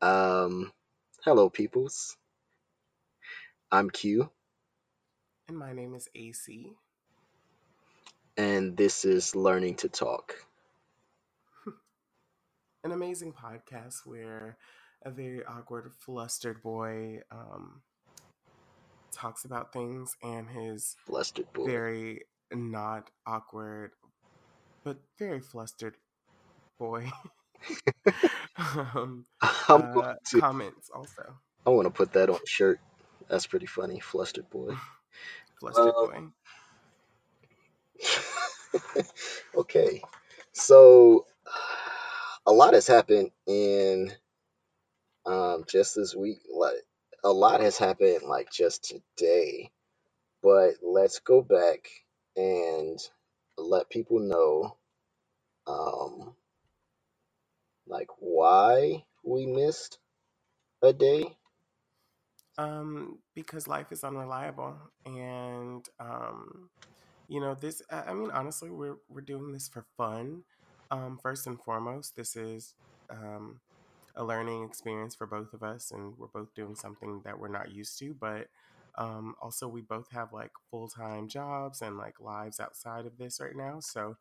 Um, hello, peoples. I'm Q, And my name is AC. and this is Learning to Talk. An amazing podcast where a very awkward, flustered boy um, talks about things and his Flustered boy. very not awkward, but very flustered boy um, uh, to. comments also. I want to put that on a shirt. That's pretty funny. Flustered boy. Flustered Um, boy. okay, so a lot has happened in um just this week. Like a lot has happened like just today. But let's go back and let people know um like why we missed a day. Um, because life is unreliable, and um, you know this. I mean, honestly, we're we're doing this for fun. Um, first and foremost, this is um, a learning experience for both of us, and we're both doing something that we're not used to. But um, also, we both have like full time jobs and like lives outside of this right now, so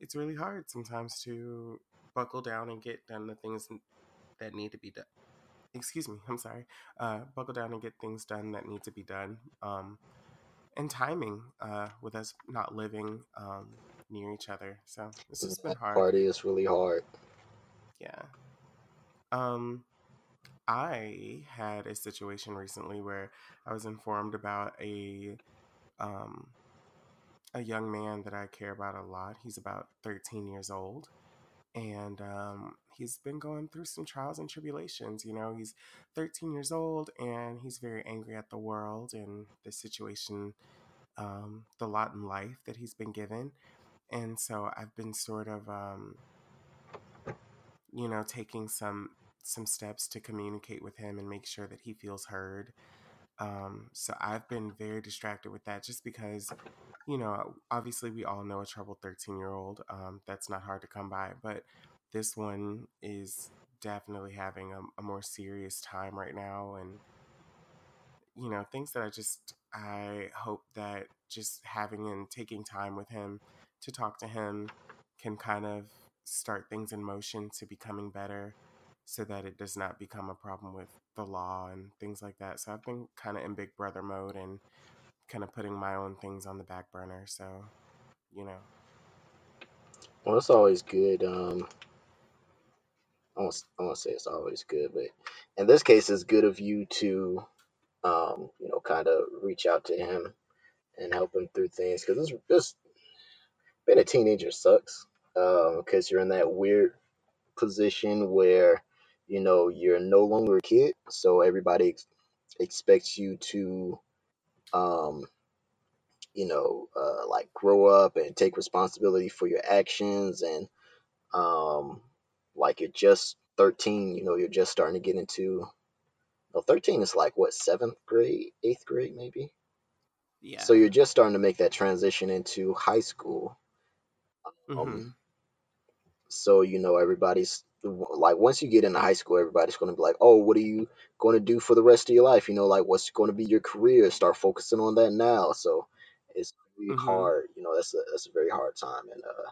it's really hard sometimes to buckle down and get done the things that need to be done excuse me, I'm sorry, uh, buckle down and get things done that need to be done. Um, and timing uh, with us not living um, near each other. So this has been hard. part is really hard. Yeah. Um, I had a situation recently where I was informed about a um, a young man that I care about a lot. He's about 13 years old. And um, he's been going through some trials and tribulations. You know, he's 13 years old and he's very angry at the world and the situation, um, the lot in life that he's been given. And so I've been sort of, um, you know, taking some some steps to communicate with him and make sure that he feels heard. Um, so I've been very distracted with that just because, you know, obviously we all know a troubled 13 year old. Um, that's not hard to come by, but this one is definitely having a, a more serious time right now. And, you know, things that I just, I hope that just having and taking time with him to talk to him can kind of start things in motion to becoming better so that it does not become a problem with the law and things like that. So I've been kind of in big brother mode and kind of putting my own things on the back burner. So, you know, Well, it's always good. Um, I won't, I say it's always good, but in this case, it's good of you to, um, you know, kind of reach out to him and help him through things because it's just being a teenager sucks because you're in that weird position where you know you're no longer a kid, so everybody ex- expects you to, um, you know, uh, like grow up and take responsibility for your actions and um, like you're just 13, you know, you're just starting to get into. well, 13 is like what seventh grade, eighth grade, maybe. yeah. So you're just starting to make that transition into high school. hmm Um, so you know everybody's like once you get into high school everybody's going to be like oh what are you going to do for the rest of your life? You know like what's going to be your career? Start focusing on that now. So it's really hmm hard you know that's a that's a very hard time and uh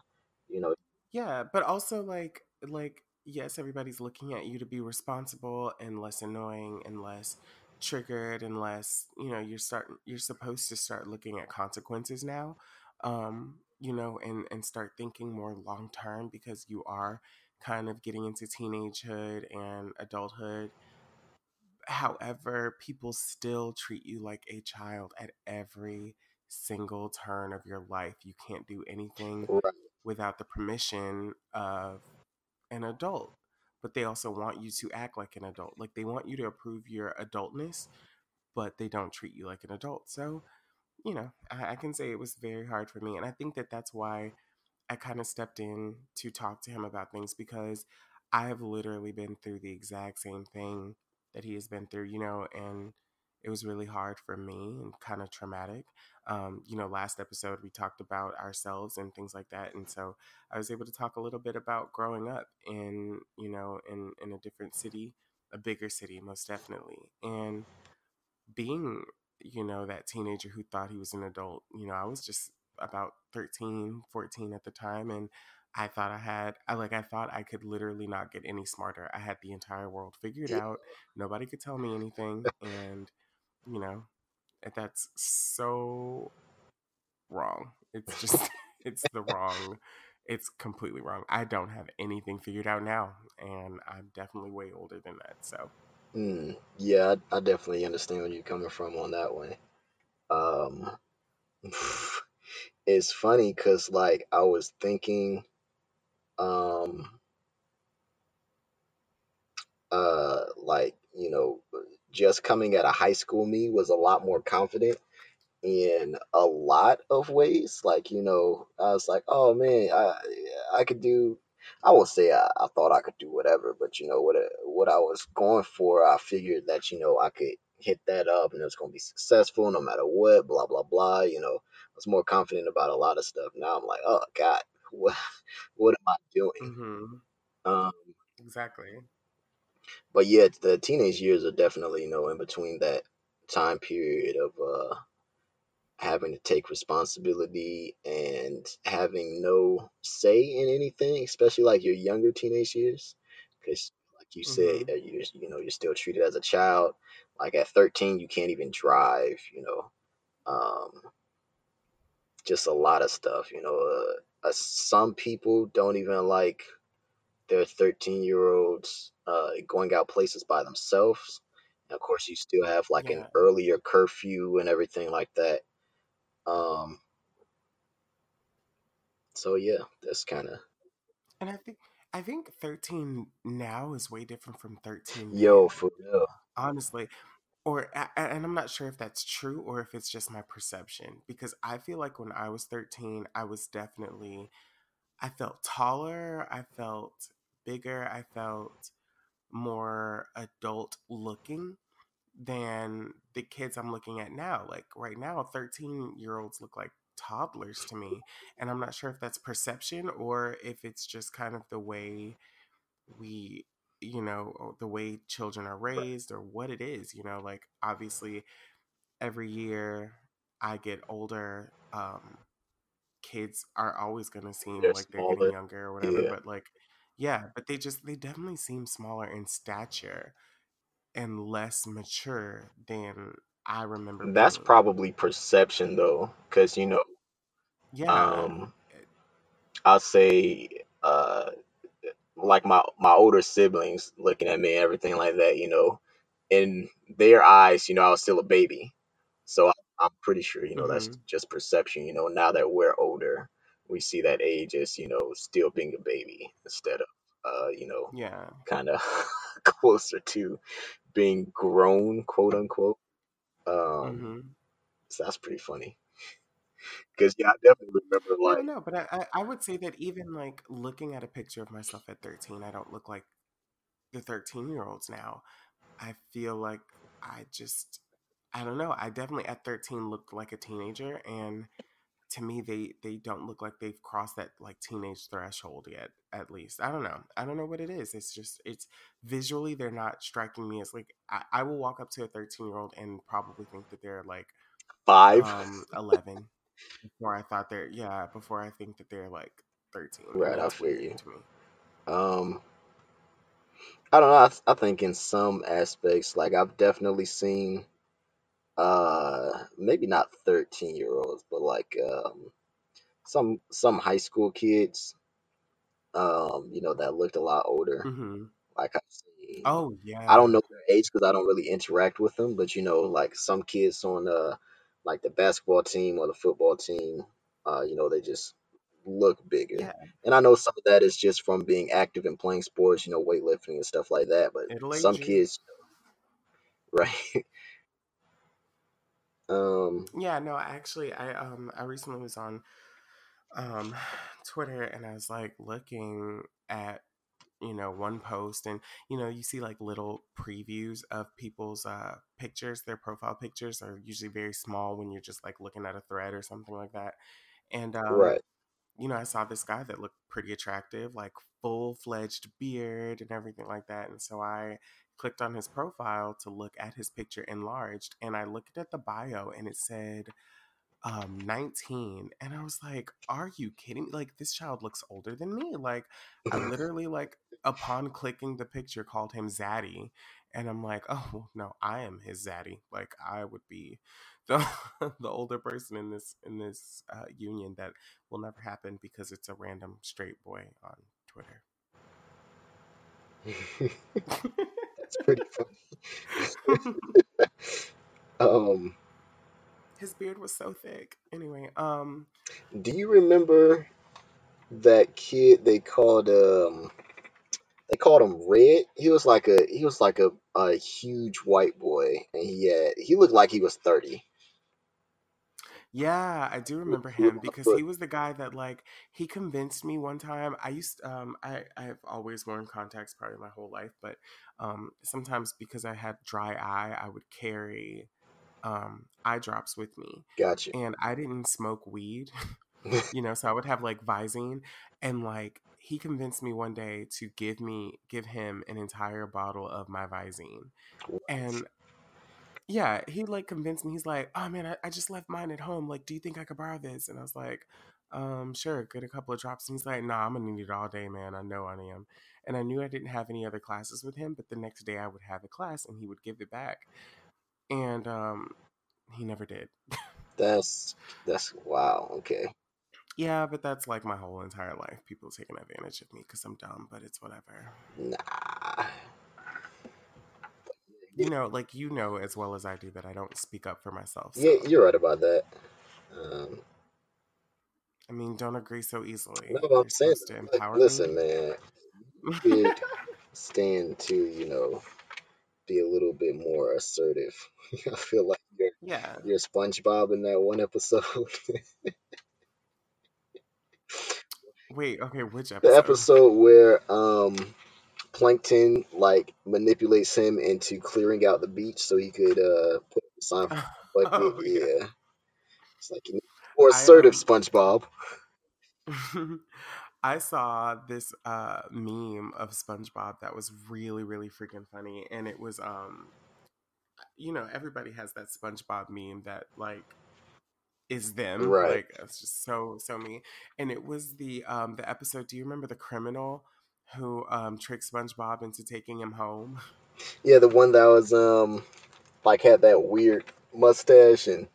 you know Yeah, but also like like yes, everybody's looking at you to be responsible and less annoying and less triggered and less, you know, you're starting you're supposed to start looking at consequences now. Um, you know, and and start thinking more long term because you are kind of getting into teenagehood and adulthood. However, people still treat you like a child at every single turn of your life. You can't do anything right, without the permission of an adult. But they also want you to act like an adult. Like they want you to approve your adultness, but they don't treat you like an adult. So, you know, I, I can say it was very hard for me. And I think that that's why I kind of stepped in to talk to him about things because I have literally been through the exact same thing that he has been through, you know, and it was really hard for me and kind of traumatic. Um, you know, last episode we talked about ourselves and things like that, and so I was able to talk a little bit about growing up in, you know, in in a different city a bigger city, most definitely. And being, you know, that teenager who thought he was an adult, you know, I was just about 13, 14 at the time. And I thought I had, I like, I thought I could literally not get any smarter. I had the entire world figured out. Nobody could tell me anything. And, you know, that's so wrong. It's just, it's the wrong, it's completely wrong. I don't have anything figured out now. And I'm definitely way older than that. So, Mm, yeah, I, I definitely understand where you're coming from on that one. Um, it's funny because like I was thinking, um, uh, like you know, just coming at a high school me was a lot more confident in a lot of ways. Like, you know, I was like, oh man, I I could do. I will say I, I thought I could do whatever, but you know what? uh, What I was going for, I figured that you know I could hit that up and it was going to be successful no matter what. Blah blah blah. You know, was more confident about a lot of stuff. Now I'm like, oh God, what what am I doing? mm-hmm, Um, exactly. but yeah, the teenage years are definitely you know in between that time period of uh having to take responsibility and having no say in anything, especially like your younger teenage years, because like you said, Mm-hmm. uh, you you know you're still treated as a child. Like at 13, you can't even drive. You know, um, just a lot of stuff. You know, uh, uh, some people don't even like their 13 year olds uh, going out places by themselves. And of course, you still have like an earlier curfew and everything like that. Um, so yeah, that's kind of And I think I think 13 now is way different from 13 Yo, for real. honestly. Or and I'm not sure if that's true or if it's just my perception because I feel like when I was 13, I was definitely I felt taller, I felt bigger, I felt more adult looking than the kids I'm looking at now. Like right now, 13 year olds look like toddlers to me. And I'm not sure if that's perception or if it's just kind of the way we, you know, the way children are raised or what it is. You know, like obviously every year I get older, um, kids are always going to seem They're like they're getting younger or whatever. Yeah. But like, yeah, but they just, they definitely seem smaller in stature and less mature than I remember That's being. probably perception though, because you know, Yeah. um, eh, I'll say, uh, like my my older siblings looking at me and everything like that, you know, in their eyes, you know, I was still a baby. So I, I'm pretty sure, you know, that's Mm-hmm. just perception. You know, now that we're older, we see that age as, you know, still being a baby instead of, uh, you know, Yeah. kind of closer to being grown, quote unquote. Um, Mm-hmm. so that's pretty funny. Because yeah, I definitely remember No, like no, but I, I, I would say that even like looking at a picture of myself at 13, I don't look like the 13 year olds now. I feel like I just, I don't know. I definitely at 13 looked like a teenager. And to me, they, they don't look like they've crossed that like teenage threshold yet, at least. I don't know. I don't know what it is. It's just, it's visually, they're not striking me as like, I, I will walk up to a 13 year old and probably think that they're like five. um 11 before I thought they're yeah, before I think that they're like 13 Right, I feel you. to me. Um, I don't know. I, I think in some aspects, like I've definitely seen, uh, maybe not 13 year olds, but like um, some some high school kids, um, you know, that looked a lot older. Mhm. Like I've seen, Oh yeah. I don't know their age because I don't really interact with them, but you know, like some kids on uh like the basketball team or the football team, uh, you know, they just look bigger. Yeah, And I know some of that is just from being active and playing sports, you know, weightlifting and stuff like that. But it'll some you. kids, right? Um, Yeah, no, actually I um I recently was on um Twitter and I was like looking at you know one post and you know you see like little previews of people's uh pictures their profile pictures are usually very small when you're just like looking at a thread or something like that and um right. you know, I saw this guy that looked pretty attractive, like full fledged beard and everything like that. And so I clicked on his profile to look at his picture enlarged, and I looked at the bio and it said um 19 and i was like are you kidding me like this child looks older than me like i literally like upon clicking the picture called him zaddy and i'm like oh no i am his zaddy like i would be the the older person in this in this uh, union that will never happen because it's a random straight boy on twitter That's pretty funny. um, his beard was so thick anyway um do you remember that kid they called um they called him Red? He was like a he was like a, a huge white boy and he had he looked like he was 30. Yeah, I do remember him because he was the guy that like he convinced me one time. I used um I I've always worn contacts probably my whole life, but um sometimes because I had dry eye, I would carry um eye drops with me. Gotcha. And I didn't smoke weed, you know, so I would have like Visine and like he convinced me one day to give me give him an entire bottle of my Visine. And yeah, he like convinced me. He's like, "Oh man, I, I just left mine at home. Like, do you think I could borrow this?" And I was like, "Um, sure, get a couple of drops." And he's like, "Nah, I'm gonna need it all day, man. I know I am." And I knew I didn't have any other classes with him, but the next day I would have a class, and he would give it back. And um, he never did. That's that's wow. Okay. yeah, but that's like my whole entire life. People taking advantage of me because I'm dumb, but it's whatever. Nah. You know, like you know as well as I do that I don't speak up for myself. So. Yeah, you're right about that. Um, I mean, don't agree so easily. no, You're I'm saying, supposed to like, empower listen, me. man, stand to you know be a little bit more assertive. I feel like you're yeah. you're SpongeBob in that one episode. Wait, okay, which episode? the episode? where um Plankton like manipulates him into clearing out the beach so he could uh put the sign for the bucket. Oh, yeah. yeah. It's like you need more I, assertive um, SpongeBob. I saw this uh meme of SpongeBob that was really really freaking funny and it was um you know everybody has that SpongeBob meme that like is them Right. like it's just so so me and it was the um the episode do you remember the criminal who um tricked SpongeBob into taking him home Yeah, the one that was um like had that weird mustache and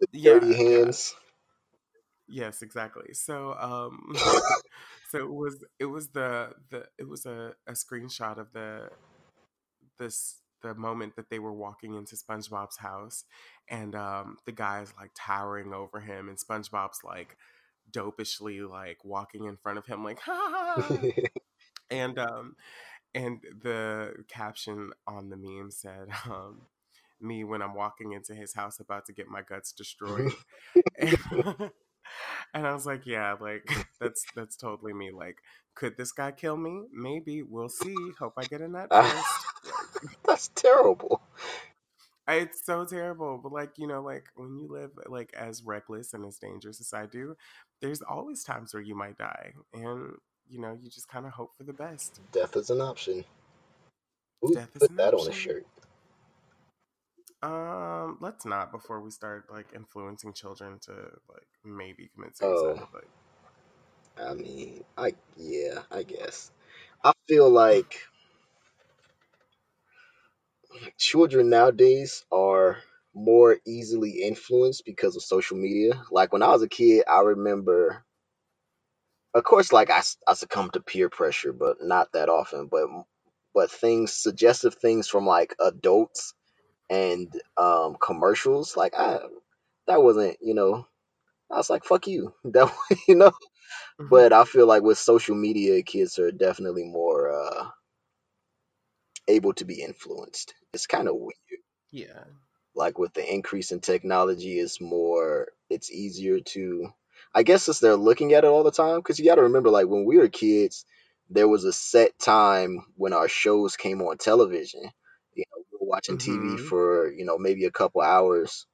the dirty yeah yeah hands. Yes, exactly. So, um, so it was it was the the it was a, a screenshot of the this the moment that they were walking into SpongeBob's house, and um, the guy's like towering over him, and SpongeBob's like dopishly like walking in front of him, like ha ha, ha," and um, and the caption on the meme said, um, "Me when I'm walking into his house about to get my guts destroyed." and, and I was like, yeah, like that's that's totally me. Like, could this guy kill me? Maybe. We'll see. Hope I get a nut first. That's terrible. it's so terrible. But like, you know, like when you live like as reckless and as dangerous as I do, there's always times where you might die. And, you know, you just kind of hope for the best. Death is an option. Who Death is put that on a shirt? Um, let's not before we start like influencing children to like maybe commit Oh. suicide. But I mean, I yeah, I guess. I feel like children nowadays are more easily influenced because of social media. Like when I was a kid, I remember, of course, like I, I succumbed to peer pressure, but not that often. But but things, suggestive things from like adults and um, commercials, like I that wasn't, you know, I was like, fuck you, that you know. Mhm. But I feel like with social media, kids are definitely more uh, able to be influenced. It's kind of weird. yeah. Like with the increase in technology, it's more, it's easier to, I guess, since they're looking at it all the time. Because you got to remember, like when we were kids, there was a set time when our shows came on television. You know, we were watching TV Mhm. for you know maybe a couple hours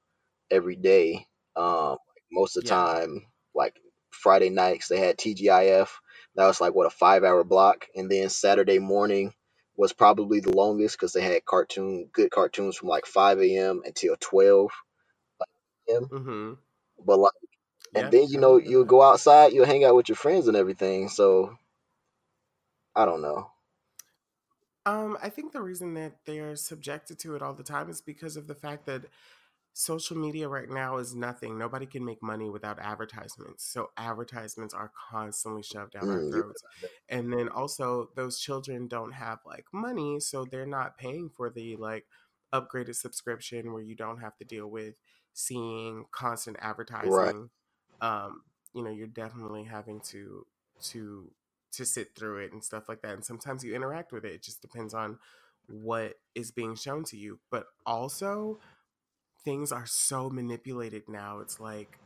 every day. Um, most of the Yeah. time, like Friday nights, they had TGIF. That was like what a five hour block, and then Saturday morning was probably the longest because they had cartoon good cartoons from like 5 a.m. until 12 a.m. Mm-hmm. But like, Yeah, and then you know you'll go outside, you'll hang out with your friends and everything. So I don't know. Um, I think the reason that they're subjected to it all the time is because of the fact that social media right now is nothing. Nobody can make money without advertisements. So advertisements are constantly shoved down our Mm, you're throats. And then also those children don't have like money, so they're not paying for the like upgraded subscription where you don't have to deal with seeing constant right. advertising. Um, you know, you're definitely having to to to sit through it and stuff like that. And sometimes you interact with it. It just depends on what is being shown to you. But also things are so manipulated now. It's like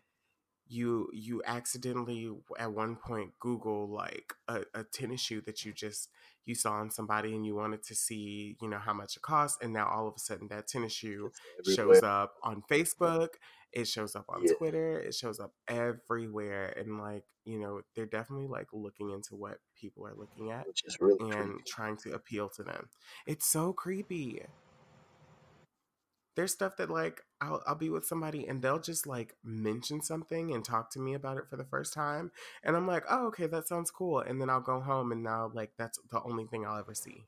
you you accidentally at one point Google like a, a tennis shoe that you just you saw on somebody and you wanted to see you know how much it costs and now all of a sudden that tennis shoe shows up on Facebook it shows up on Yeah. Twitter it shows up everywhere and like you know they're definitely like looking into what people are looking at Which is really and creepy. trying to appeal to them it's so creepy there's stuff that like I'll, I'll be with somebody and they'll just like mention something and talk to me about it for the first time and i'm like oh okay that sounds cool and then i'll go home and now like that's the only thing i'll ever see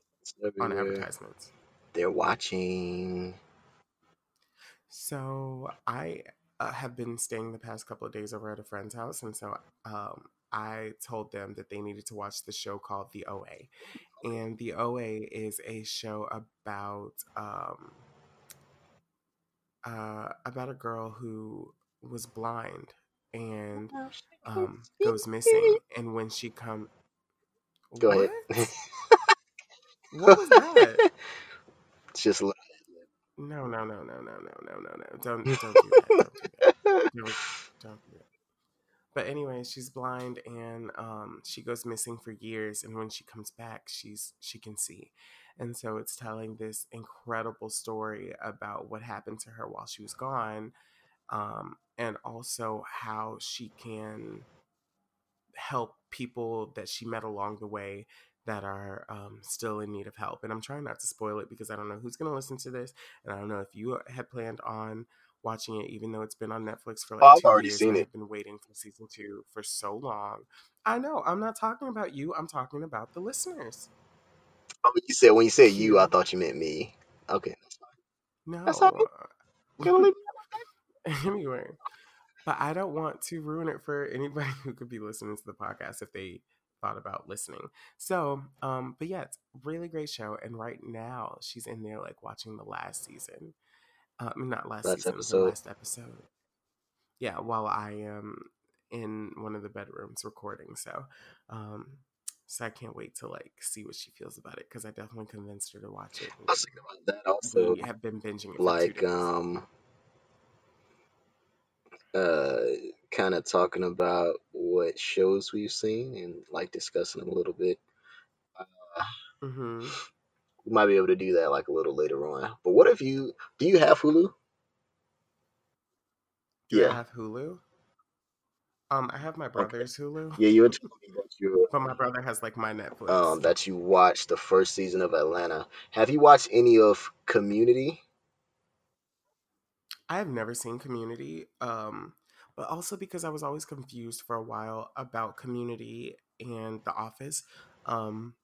on advertisements They're watching. so i uh, have been staying the past couple of days over at a friend's house and so um, i told them that they needed to watch the show called the oa and the oa is a show about um, uh, about a girl who was blind and um, goes missing. And when she come, Go what? ahead. What was that? It's just No, no, no, no, no, no, no, no, no. Don't don't do that. Don't do that. Don't, don't do that. But anyway, she's blind and um, she goes missing for years. And when she comes back, she's she can see. And so it's telling this incredible story about what happened to her while she was gone, um, and also how she can help people that she met along the way that are um, still in need of help. And I'm trying not to spoil it because I don't know who's going to listen to this, and I don't know if you had planned on watching it, even though it's been on Netflix for Oh, like I've two already years, seen and it. I've been waiting for season two for so long. I know. I'm not talking about you. I'm talking about the listeners. Oh, you said when you said you, I thought you meant me. Okay, No. that's all right. Leave me? anyway, but I don't want to ruin it for anybody who could be listening to the podcast if they thought about listening. So, um, but yeah, it's a really great show. And right now, she's in there like watching the last season. um, not last Last season, the episode. last episode. Yeah, while I am in one of the bedrooms recording. So, um, so I can't wait to like see what she feels about it because I definitely convinced her to watch it. I was thinking about that also. We have been binging it Like, um, uh, kind of talking about what shows we've seen and like discussing them a little bit. Uh, hmm we might be able to do that like a little later on. But what if you do you have Hulu? Do I have Hulu? Um, I have my Okay. brother's Hulu, Yeah, you were telling me that you but my brother has like my Netflix. um that you watched the first season of Atlanta. Have you watched any of Community? I have never seen Community, um, but also because I was always confused for a while about Community and The Office, um,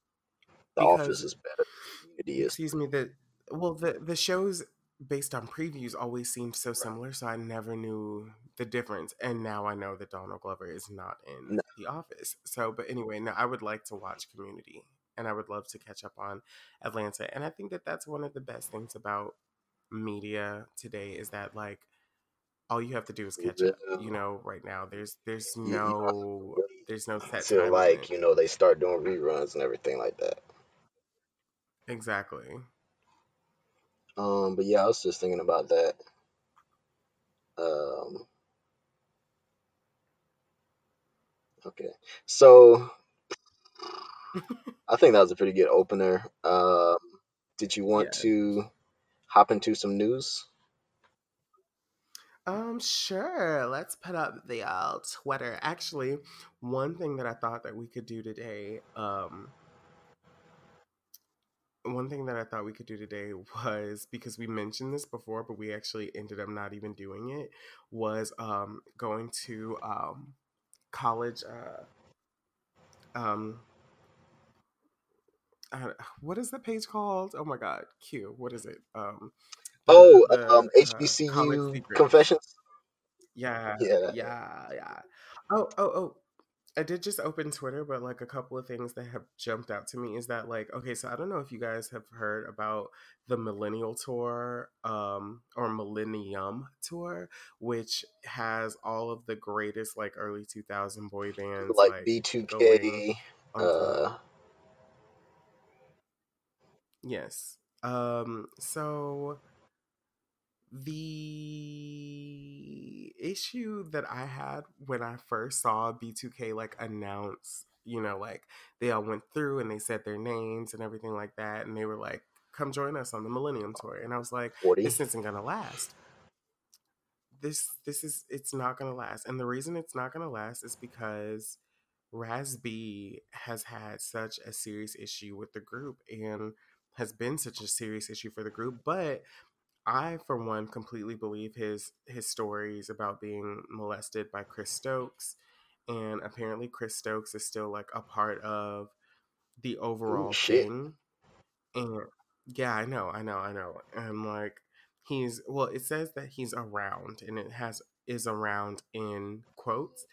The Office is better. Community is excuse me, the well the the shows based on previews always seemed so similar, so I never knew the difference, and now I know that Donald Glover is not in no, The Office. So, but anyway, now I would like to watch Community, and I would love to catch up on Atlanta, and I think that that's one of the best things about media today is that like all you have to do is catch up. You know, right now there's there's You, you don't have to no there's no set until like you know they start doing reruns and everything like that. Exactly. Um, but yeah, I was just thinking about that. Um, okay, so I think that was a pretty good opener. Um, did you want Yeah. to hop into some news? Um, sure. Let's put up the uh, Twitter. Actually, one thing that I thought that we could do today, um, one thing that I thought we could do today was because we mentioned this before, but we actually ended up not even doing it. Was um, going to um, college. Uh, um, uh, what is the page called? Oh my god, Q. What is it? Um, Oh, the um, uh, HBCU secrets. confessions. Yeah, Yeah, yeah, yeah. Oh, oh, oh. I did just open Twitter, but like a couple of things that have jumped out to me is that like okay, so I don't know if you guys have heard about the Millennial Tour um or Millennium Tour, which has all of the greatest like early 2000 boy bands like like B2K. Uh, Yes. Um so the issue that I had when I first saw B2K like announce, you know, like they all went through and they said their names and everything like that, and they were like, come join us on the Millennium Tour. And I was like, this isn't gonna last. This this is it's not gonna last. And the reason it's not gonna last is because Raz B has had such a serious issue with the group and has been such a serious issue for the group, but I, for one, completely believe his his stories about being molested by Chris Stokes, and apparently Chris Stokes is still like a part of the overall shit. thing. And yeah, I know, I know, I know. And like he's well, it says that he's around, and it has is around in quotes.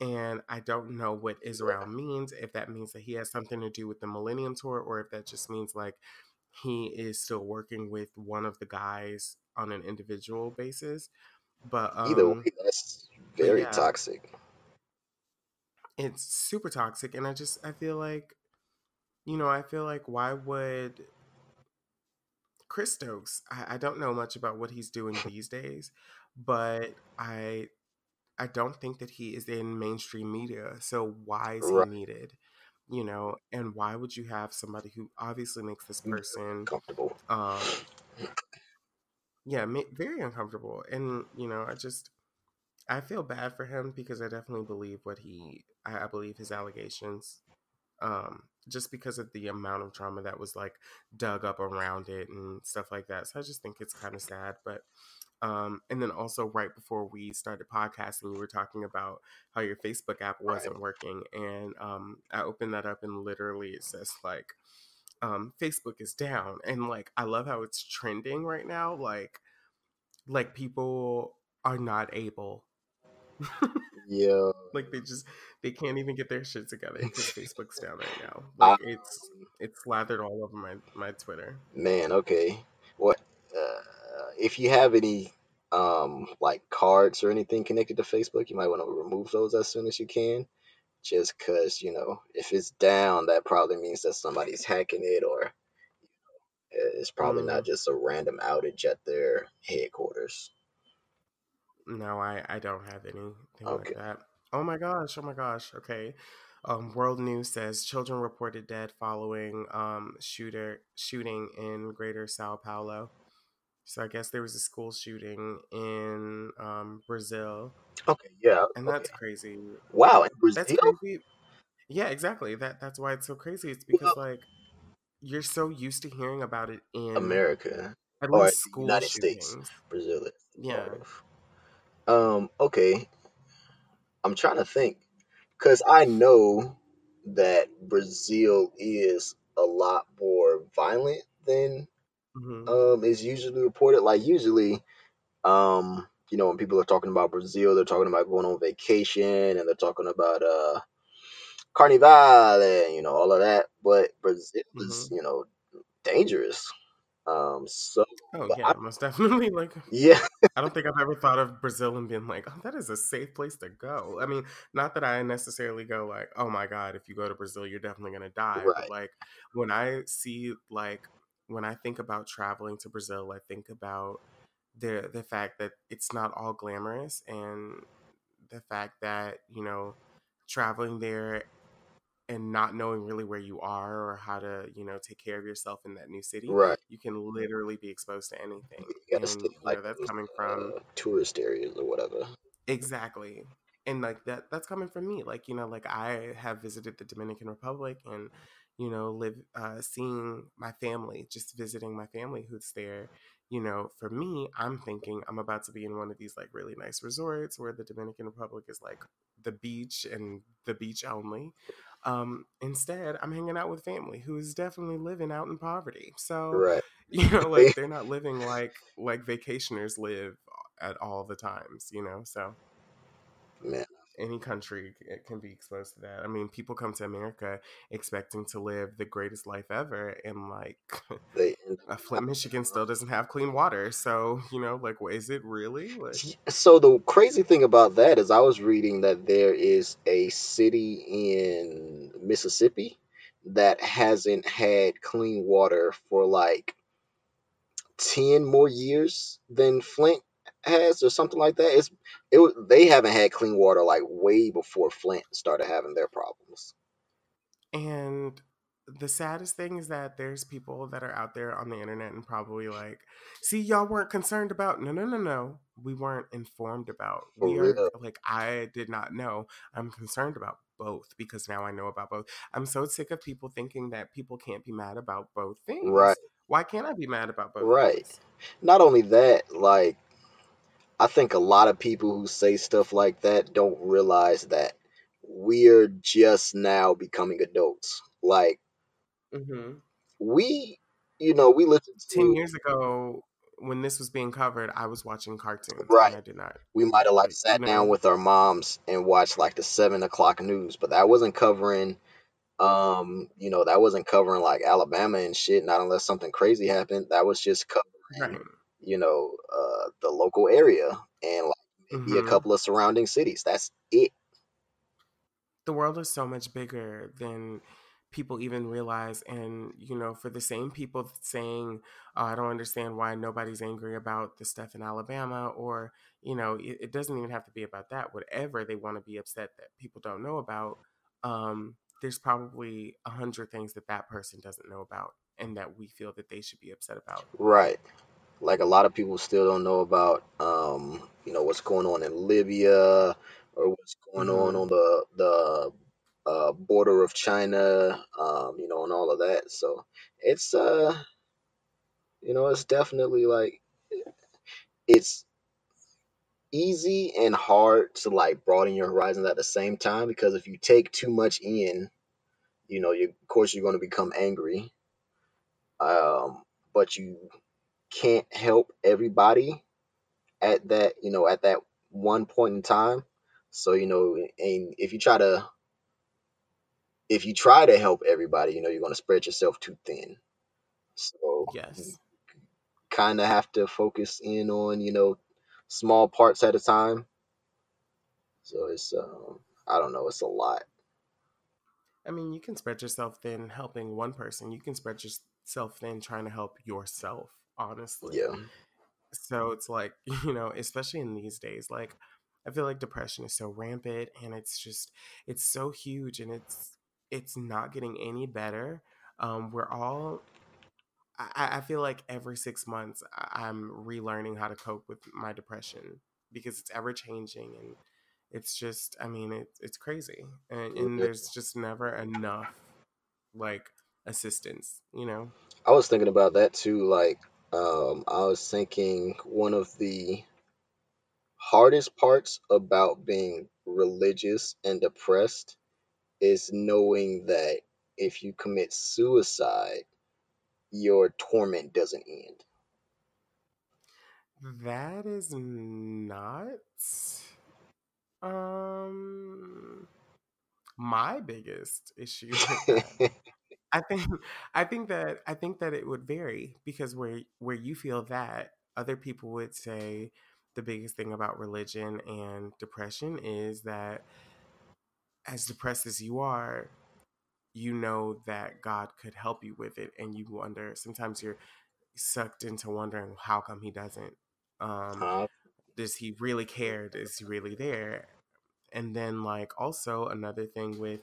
And I don't know what is around means, if that means that he has something to do with the Millennium Tour, or if that just means like he is still working with one of the guys on an individual basis. But either way, um that's very yeah, toxic. it's super toxic and I just I feel like you know, I feel like why would Chris Stokes, I, I don't know much about what he's doing these days, but I I don't think that he is in mainstream media. So why is he needed? You know, and why would you have somebody who obviously makes this person uncomfortable. um yeah, very uncomfortable. And you know, I just I feel bad for him because I definitely believe what he I, I believe his allegations. Um, just because of the amount of trauma that was like dug up around it and stuff like that. So I just think it's kind of sad. But um, and then also right before we started podcasting, you were talking about how your Facebook app wasn't working, and um, I opened that up and literally it says like um, Facebook is down, and like I love how it's trending right now. Like like people are not able Yeah. like they just they can't even get their shit together because facebook's down right now Um, like it's it's slathered all over my my twitter man, okay. What if you have any um like cards or anything connected to Facebook, you might want to remove those as soon as you can. Just cause, you know, if it's down, that probably means that somebody's hacking it or it's probably not mm, just a random outage at their headquarters. no i i don't have anything like that oh my gosh oh my gosh okay um, world news says children reported dead following um, shooter shooting in greater sao paulo so i guess there was a school shooting in um, brazil Okay, yeah, and okay. that's crazy Wow, in that's crazy yeah exactly that that's why it's so crazy it's Well, because like you're so used to hearing about it in America at or school United States. shootings. Brazil Yeah. Um, okay. I'm trying to think. Because I know that Brazil is a lot more violent than hmm um is usually reported. Like usually, um, you know, when people are talking about Brazil, they're talking about going on vacation and they're talking about uh Carnival and you know all of that. But Brazil is, hmm you know, dangerous. Um, so Oh yeah, I most definitely. Like, yeah, I don't think I've ever thought of Brazil and being like, oh, that is a safe place to go. I mean, not that I necessarily go like, oh my god, if you go to Brazil, you're definitely gonna die. But like, when I see like when I think about traveling to Brazil, I think about the the fact that it's not all glamorous and the fact that you know traveling there and not knowing really where you are or how to you know take care of yourself in that new city right. you can literally be exposed to anything You and you like know that's coming from uh tourist areas or whatever. exactly and like that that's coming from me like you know like i have visited the dominican republic and you know, live uh, seeing my family, just visiting my family who's there. You know, for me, I'm thinking I'm about to be in one of these like really nice resorts where the Dominican Republic is like the beach and the beach only. Um, instead, I'm hanging out with family who is definitely living out in poverty. So, right. you know, like they're not living like like vacationers live at all the times. You know, so Man, any country it can be exposed to that. I mean, people come to America expecting to live the greatest life ever, and like they end up Flint, Michigan still doesn't have clean water. So you know, like, wh- is it really? Like, So the crazy thing about that is I was reading that there is a city in Mississippi that hasn't had clean water for like 10 more years than Flint has or something like that. It's it they haven't had clean water like way before Flint started having their problems. and the saddest thing is that there's people that are out there on the internet and probably like, see, y'all weren't concerned about. No, no, no, no. We weren't informed about. For We are like, I did not know. I'm concerned about both because now I know about both. I'm so sick of people thinking that people can't be mad about both things. Right. Why can't I be mad about both Right. things? Not only that, like I think a lot of people who say stuff like that don't realize that we're just now becoming adults. Like hmm we, you know, we listen 10 years ago, when this was being covered, I was watching cartoons right. I did not, We might have like sat down with our moms and watched like the seven o'clock news, but that wasn't covering um, you know, that wasn't covering like Alabama and shit, not unless something crazy happened. That was just covering, right. You know, uh the local area and like maybe a hmm couple of surrounding cities. That's it. the world is so much bigger than people even realize and you know for the same people saying oh, i don't understand why nobody's angry about the stuff in alabama or you know it, it doesn't even have to be about that whatever they want to be upset that people don't know about um, there's probably a hundred things that that person doesn't know about and that we feel that they should be upset about Right. Like a lot of people still don't know about um, you know, what's going on in Libya or what's going on hmm on the the uh, border of China, um, you know, and all of that. So it's uh, you know, it's definitely like it's easy and hard to like broaden your horizons at the same time because if you take too much in, you know, you of course you're going to become angry. Um, but you can't help everybody at that, you know, at that one point in time. So, you know, and if you try to if you try to help everybody, you know, you're going to spread yourself too thin. So, yes kind of have to focus in on, you know, small parts at a time. So it's um I don't know, it's a lot. i mean you can spread yourself thin helping one person you can spread yourself thin trying to help yourself honestly Yeah. So it's like, you know, especially in these days, like I feel like depression is so rampant and it's just it's so huge and it's it's not getting any better. Um, we're all I, I feel like every six months I'm relearning how to cope with my depression because it's ever changing and it's just I mean it's it's crazy and, and there's just never enough like assistance, you know. I was thinking about that too. Like, um, I was thinking one of the hardest parts about being religious and depressed is knowing that if you commit suicide, your torment doesn't end. That is not um my biggest issue. I think I think that I think that it would vary because where where you feel that other people would say the biggest thing about religion and depression is that as depressed as you are, you know that God could help you with it and you wonder sometimes you're sucked into wondering how come he doesn't um Huh? does he really care is he really there and then like also another thing with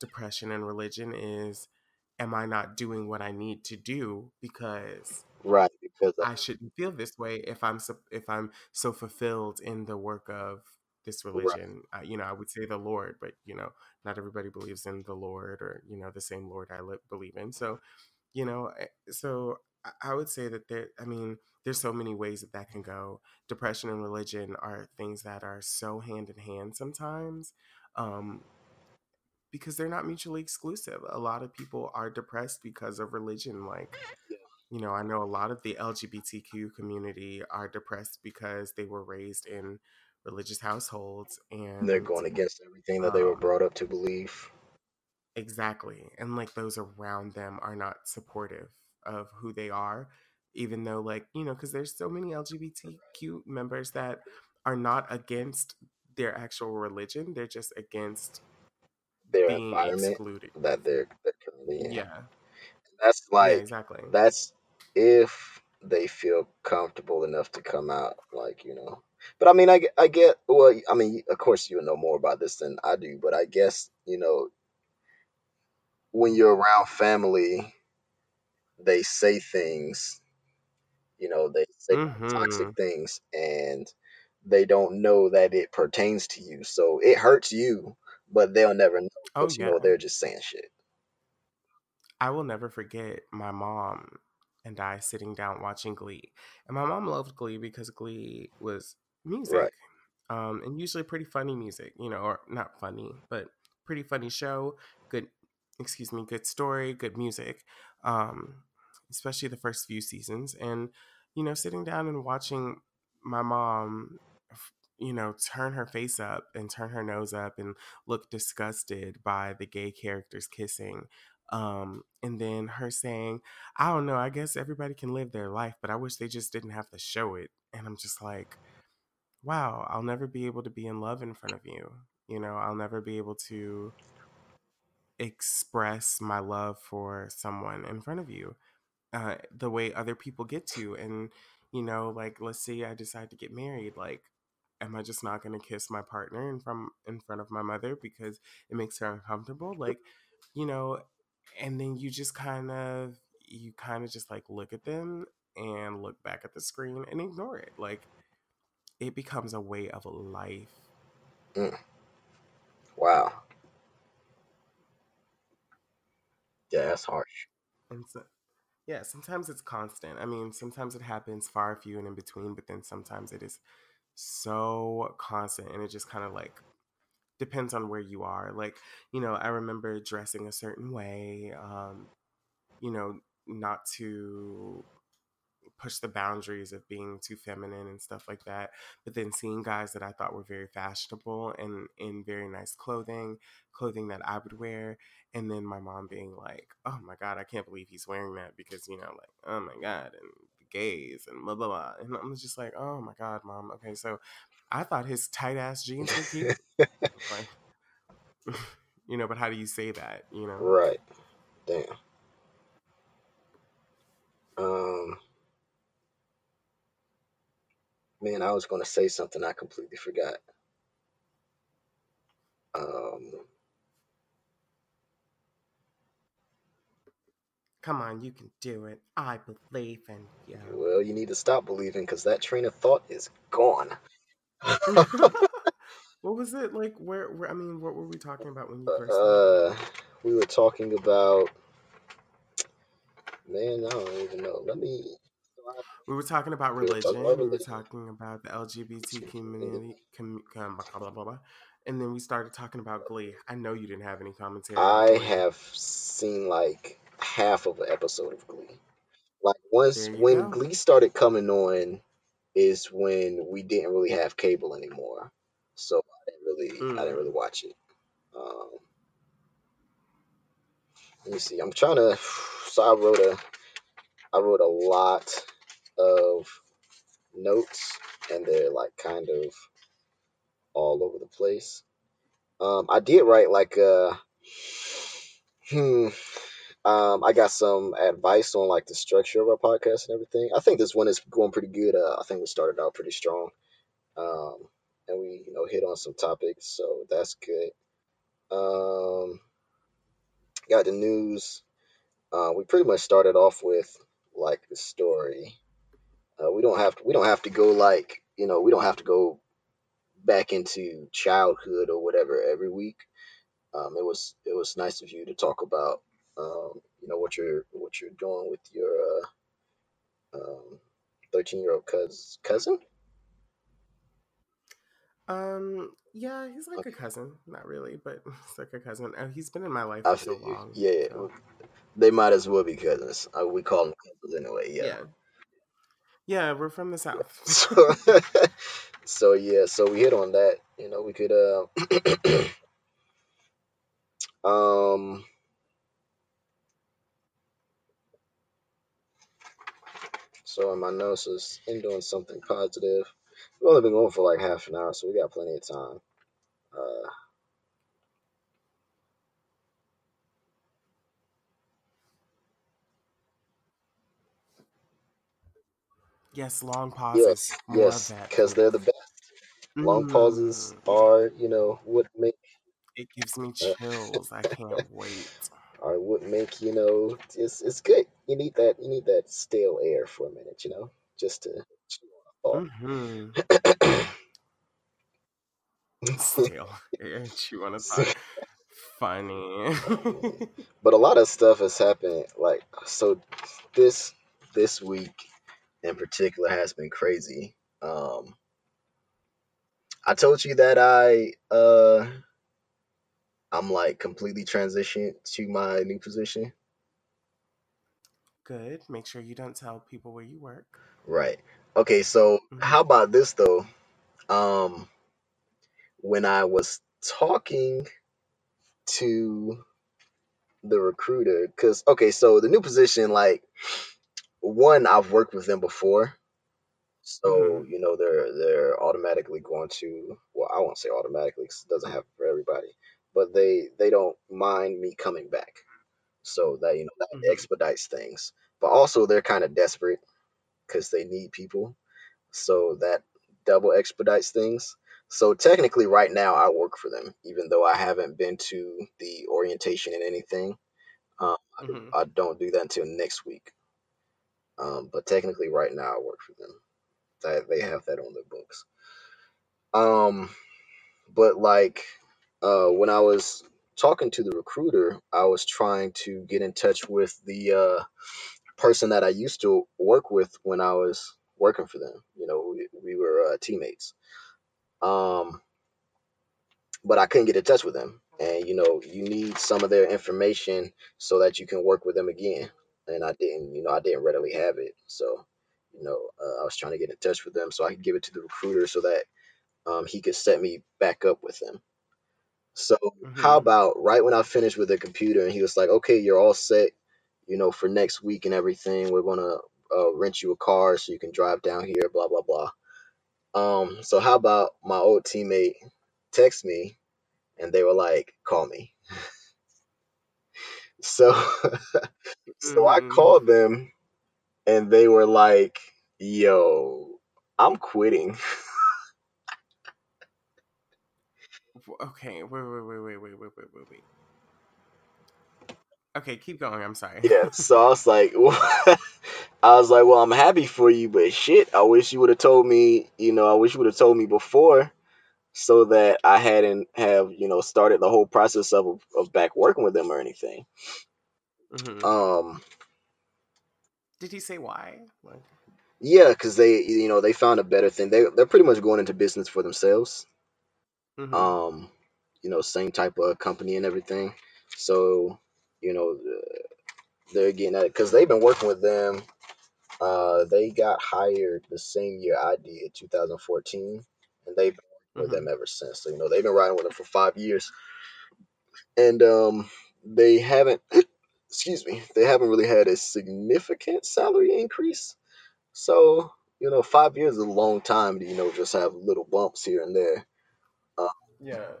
depression and religion is am I not doing what I need to do because Right, because uh, I shouldn't feel this way if I'm so, if I'm so fulfilled in the work of this Right. religion. Uh, you know, I would say the Lord, but you know, not everybody believes in the Lord or you know the same Lord I li- believe in. So, you know, eh, so I- I would say that there. I mean, there's so many ways that that can go. Depression and religion are things that are so hand in hand sometimes. Um, because they're not mutually exclusive. A lot of people are depressed because of religion. Like, you know, I know a lot of the LGBTQ community are depressed because they were raised in religious households and They're going against everything that they were um brought up to believe. exactly and like those around them are not supportive of who they are even though like you know because there's so many lgbtq members that are not against their actual religion they're just against Their environment excluded that they're, they're currently in. yeah That's yeah like exactly that's if they feel comfortable enough to come out, like you know. But I mean, I, get- I get. Well, I mean, of course, you know more about this than I do. But I guess you know when you're around family, they say things. You know, they say toxic mm-hmm things, and they don't know that it pertains to you. So it hurts you, but they'll never know oh you know they're just saying shit. I will never forget my mom and I sitting down watching Glee. And my mom loved Glee because Glee was Right. music. Um, and usually pretty funny music, you know, or not funny, but pretty funny show, good excuse me, good story, good music. Um, especially the first few seasons. And, you know, sitting down and watching my mom you know, turn her face up and turn her nose up and look disgusted by the gay characters kissing um, and then her saying, I don't know, I guess everybody can live their life, but I wish they just didn't have to show it. And I'm just like, wow, I'll never be able to be in love in front of you. You know, I'll never be able to express my love for someone in front of you uh, the way other people get to. And, you know, like, let's say I decide to get married, like, am I just not going to kiss my partner in from in front of my mother because it makes her uncomfortable? Like, you know, and then you just kind of you kind of just like look at them and look back at the screen and ignore it. Like it becomes a way of life. Mm, wow. Yeah, that's harsh. And so yeah, sometimes it's constant. I mean, sometimes it happens far few and in between, but then sometimes it is so constant and it just kind of like depends on where you are. Like, you know, I remember dressing a certain way, um, you know, not to push the boundaries of being too feminine and stuff like that. But then seeing guys that I thought were very fashionable and in very nice clothing, clothing that I would wear, and then my mom being like, "Oh my god, I can't believe he's wearing that," because you know, like, "Oh my god," and gays and blah blah blah, and I'm just like, "Oh my god, mom." Okay, so I thought his tight ass jeans were cute, like, you know, but how do you say that, you know? right. Damn. Um, man, I was gonna say something I completely forgot. Um, Come on, you can do it. I believe in you. well, you need to stop believing because that train of thought is gone. what was it like? Where, where? I mean, what were we talking about when you first Uh, we were talking about, man, I don't even know. Let me. We were talking about We were religion. We were talking about the LGBT community, com, com, blah, blah, blah, blah. and then we started talking about Glee. I know you didn't have any commentary. I have seen like half of an episode of Glee. Like once when go. Glee started coming on, is when we didn't really have cable anymore, so I didn't really, I didn't Mm. really watch it. Um, let me see. I'm trying to. So I wrote a, I wrote a lot of notes, and they're like kind of all over the place. Um, I did write like a, hmm. Um, I got some advice on like the structure of our podcast and everything. I think this one is going pretty good. Uh, I think we started out pretty strong, um, and we you know hit on some topics, so that's good. Um, got the news. Uh, we pretty much started off with like the story. Uh, we don't have to. We don't have to go like you know. We don't have to go back into childhood or whatever every week. Um, it was it was nice of you to talk about um, you know what you're what you're doing with your uh, um, 13 year old cous- cousin. Um, yeah, he's like Okay. a cousin. Not really, but he's like a cousin. Uh, he's been in my life for so long. Yeah, so- they might as well be cousins. Uh, we call them cousins anyway. yeah. Yeah. Yeah, we're from the south. So, so yeah, so we hit on that. You know, we could uh, um so in my notes is in doing something positive. We've only been going for like half an hour, so we got plenty of time. Uh yes, long pauses. yes, yes, because they're the best. Long pauses Mm, are, you know, what make It gives me Uh, chills. I can't wait. Are what make, you know, it's it's good. You need that you need that stale air for a minute, you know, just to chew on a thought. Still, you want to thought. Funny. but a lot of stuff has happened like so this this week in particular has been crazy um i told you that i uh i'm like completely transitioned to my new position Good. Make sure you don't tell people where you work. right okay so Mhm. how about this though um when i was talking to the recruiter because okay so the new position like one i've worked with them before So Mhm. you know they're they're automatically going to well I won't say automatically cuz it doesn't happen for everybody, but they they don't mind me coming back. So that you know that Mhm. expedites things. But also they're kind of desperate because they need people. So that double expedites things. So technically right now I work for them even though I haven't been to the orientation and anything. Um, I, do, Mhm. I don't do that until next week. Um, but technically right now I work for them. That they have that on their books. Um, but like uh, when I was talking to the recruiter, I was trying to get in touch with the uh, person that I used to work with when I was working for them. You know, we, we were uh, teammates. Um, but I couldn't get in touch with them. And you know, you need some of their information so that you can work with them again. And I didn't, you know, I didn't readily have it. So, you know, uh, I was trying to get in touch with them so I could give it to the recruiter so that um, he could set me back up with them. So how Mhm. about right when I finished with the computer and he was like, okay, you're all set, you know, for next week and everything. We're gonna uh, rent you a car so you can drive down here, blah blah blah. Um, so how about my old teammate text me and they were like, call me. So so I Mhm. called them and they were like, yo, I'm quitting. Okay. Wait. Wait. Wait. Wait. Wait. Wait. Wait. Wait. Wait. Okay. Keep going. I'm sorry. Yeah, so I was like, I was like, well, I'm happy for you, but shit, I wish you would have told me, you know, I wish you would have told me before so that I hadn't have, you know, started the whole process of of back working with them or anything. Mhm. Um, Did he say why? Like. yeah, because they, you know, they found a better thing. They they're pretty much going into business for themselves. Mhm. Um, you know, same type of company and everything. So, you know, they're getting at it because they've been working with them. Uh, they got hired the same year I did, 2014, and they've been working with them ever since. So, you know, they've been riding with them for five years, and um, they haven't, excuse me, they haven't really had a significant salary increase. So, you know, five years is a long time to, you know, just have little bumps here and there. Yeah.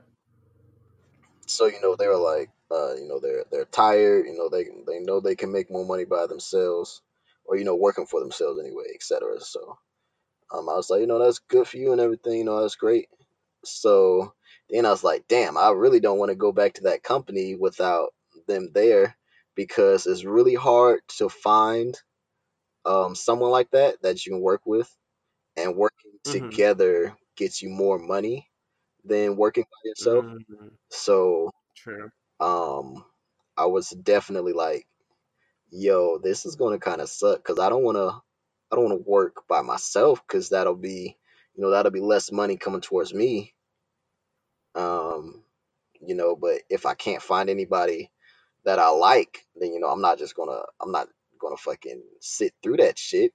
So, you know, they were like, uh, you know, they're they're tired. You know, they they know they can make more money by themselves, or you know, working for themselves anyway, etc. So, um, I was like, you know, that's good for you and everything. You know, that's great. So then I was like, damn, I really don't want to go back to that company without them there because it's really hard to find um, someone like that that you can work with, and working Mhm. together gets you more money than working by yourself. Mm-hmm. So True. um, I was definitely like, yo, this is gonna kind of suck because I don't wanna I don't wanna work by myself because that'll be you know that'll be less money coming towards me. Um, you know, but if I can't find anybody that I like, then you know I'm not just gonna I'm not gonna fucking sit through that shit.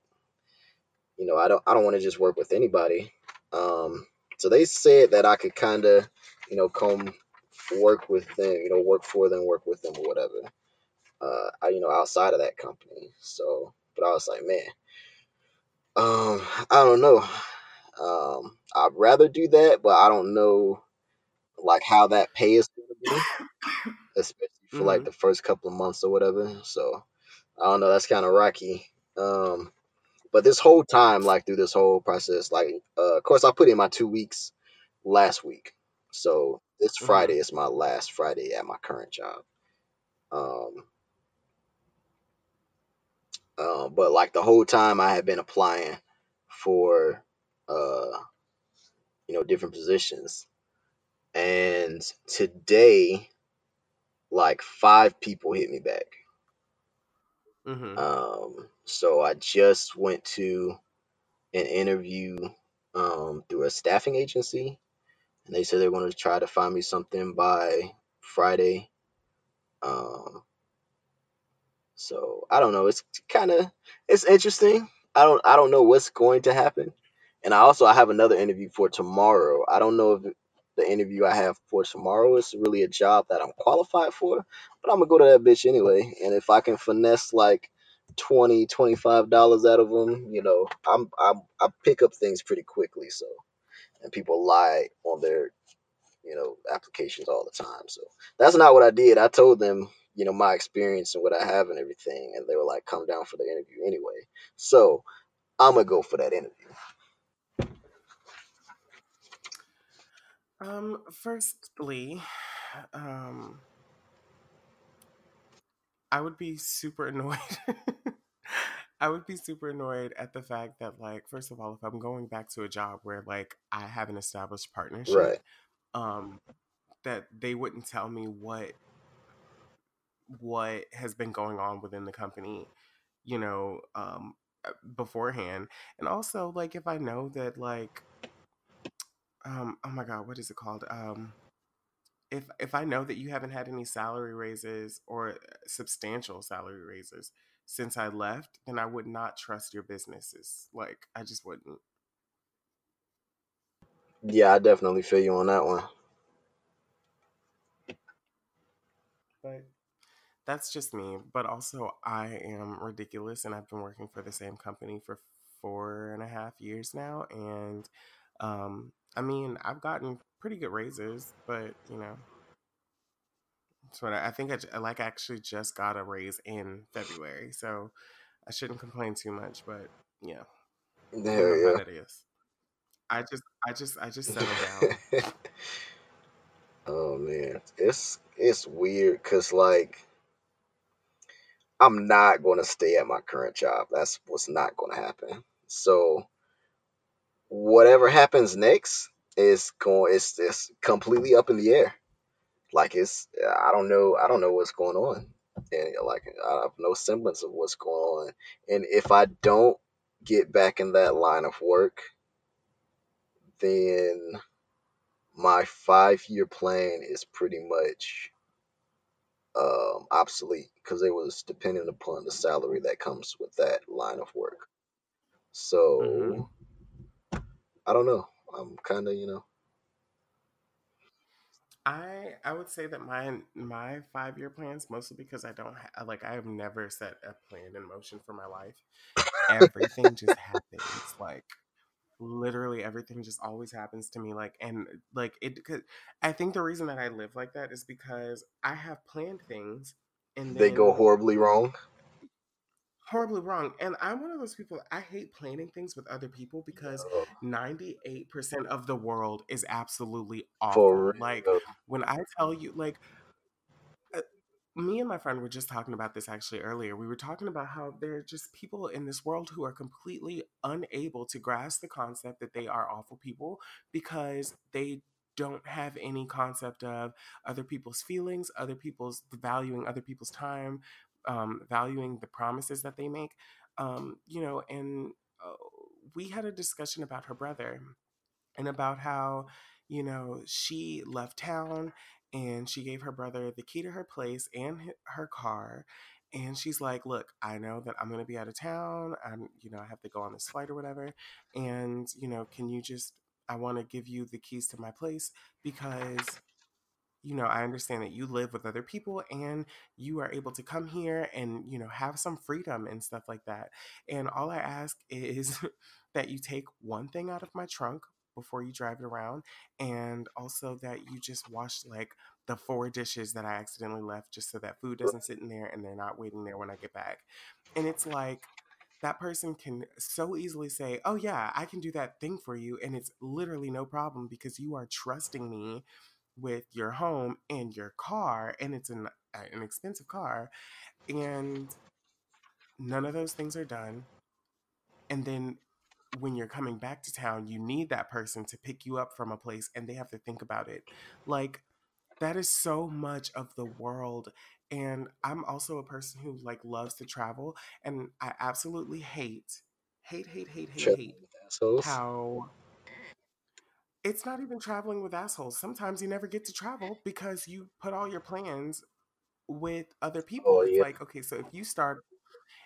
You know, I don't I don't want to just work with anybody. Um, so they said that I could kind of, you know, come work with them, you know, work for them, work with them or whatever. Uh, I, you know, outside of that company. So, but I was like, man, um, I don't know. Um, I'd rather do that, but I don't know like how that pay is going to be, especially for like Mm-hmm. the first couple of months or whatever. So I don't know. That's kind of rocky. Um, but this whole time, like through this whole process, like uh, of course I put in my two weeks last week. So this Mm-hmm. Friday is my last Friday at my current job. Um, uh, but like the whole time I had been applying for uh, you know different positions, and today like five people hit me back. Mm-hmm. Um, so I just went to an interview um, through a staffing agency, and they said they're going to try to find me something by Friday. Um, so I don't know. It's kind of it's interesting. I don't I don't know what's going to happen, and I also I have another interview for tomorrow. I don't know if the interview I have for tomorrow is really a job that I'm qualified for, but I'm gonna go to that bitch anyway. And if I can finesse like 20 25 dollars out of them, you know, I'm I'm I pick up things pretty quickly. So and people lie on their you know applications all the time. So that's not what I did. I told them you know my experience and what I have and everything, and they were like, "Come down for the interview anyway." So I'm gonna go for that interview. Um, firstly, um, I would be super annoyed. I would be super annoyed at the fact that, like, first of all, if I'm going back to a job where, like, I have an established partnership, Right. um, that they wouldn't tell me what what has been going on within the company, you know, um, uh, beforehand, and also like if I know that, like, um, oh my god, what is it called? Um, if if I know that you haven't had any salary raises or uh, substantial salary raises since I left, then I would not trust your businesses. Like I just wouldn't. Yeah, I definitely feel you on that one. But that's just me. But also, I am ridiculous, and I've been working for the same company for four and a half years now, and um, I mean, I've gotten pretty good raises, but you know, that's what I, I think. I, like actually just got a raise in February, so I shouldn't complain too much. But yeah, you know how There that is. I just, I just, I just you settle down. oh man, it's it's weird because like I'm not going to stay at my current job. That's what's not going to happen. So whatever happens next is going it's it's completely up in the air. Like it's I don't know I don't know what's going on. And like I have no semblance of what's going on. And if I don't get back in that line of work, then my five year plan is pretty much um, obsolete because it was dependent upon the salary that comes with that line of work. So I don't know. I'm kind of you know I, I would say that my my five year plans mostly because I don't ha- like I have never set a plan in motion for my life. Everything just happens. Like literally everything just always happens to me like and like it cause i think the reason that i live like that is because i have planned things and they go horribly wrong horribly wrong and i'm one of those people i hate planning things with other people because Yo, 98% of the world is absolutely awful like when i tell you like uh, me and my friend were just talking about this actually earlier. We were talking about how there are just people in this world who are completely unable to grasp the concept that they are awful people because they don't have any concept of other people's feelings, other people's valuing other people's time, um, valuing the promises that they make. Um, you know, and uh, we had a discussion about her brother and about how, you know, she left town and she gave her brother the key to her place and her car. And she's like, Look, I know that I'm going to be out of town. I'm, you know, I have to go on this flight or whatever. And, you know, can you just, I want to give you the keys to my place because you know, I understand that you live with other people and you are able to come here and, you know, have some freedom and stuff like that. And all I ask is that you take one thing out of my trunk before you drive it around and also that you just wash like the four dishes that I accidentally left just so that food doesn't sit in there and they're not waiting there when I get back. And it's like that person can so easily say, "Oh yeah, I can do that thing for you." And it's literally no problem because you are trusting me with your home and your car and it's an uh, an expensive car and none of those things are done and then when you're coming back to town you need that person to pick you up from a place and they have to think about it. Like that is so much of the world and i'm also a person who like loves to travel and i absolutely hate hate hate hate hate hate how it's not even traveling with assholes. Sometimes you never get to travel because you put all your plans with other people. Oh, it's yeah. like, okay, so if you start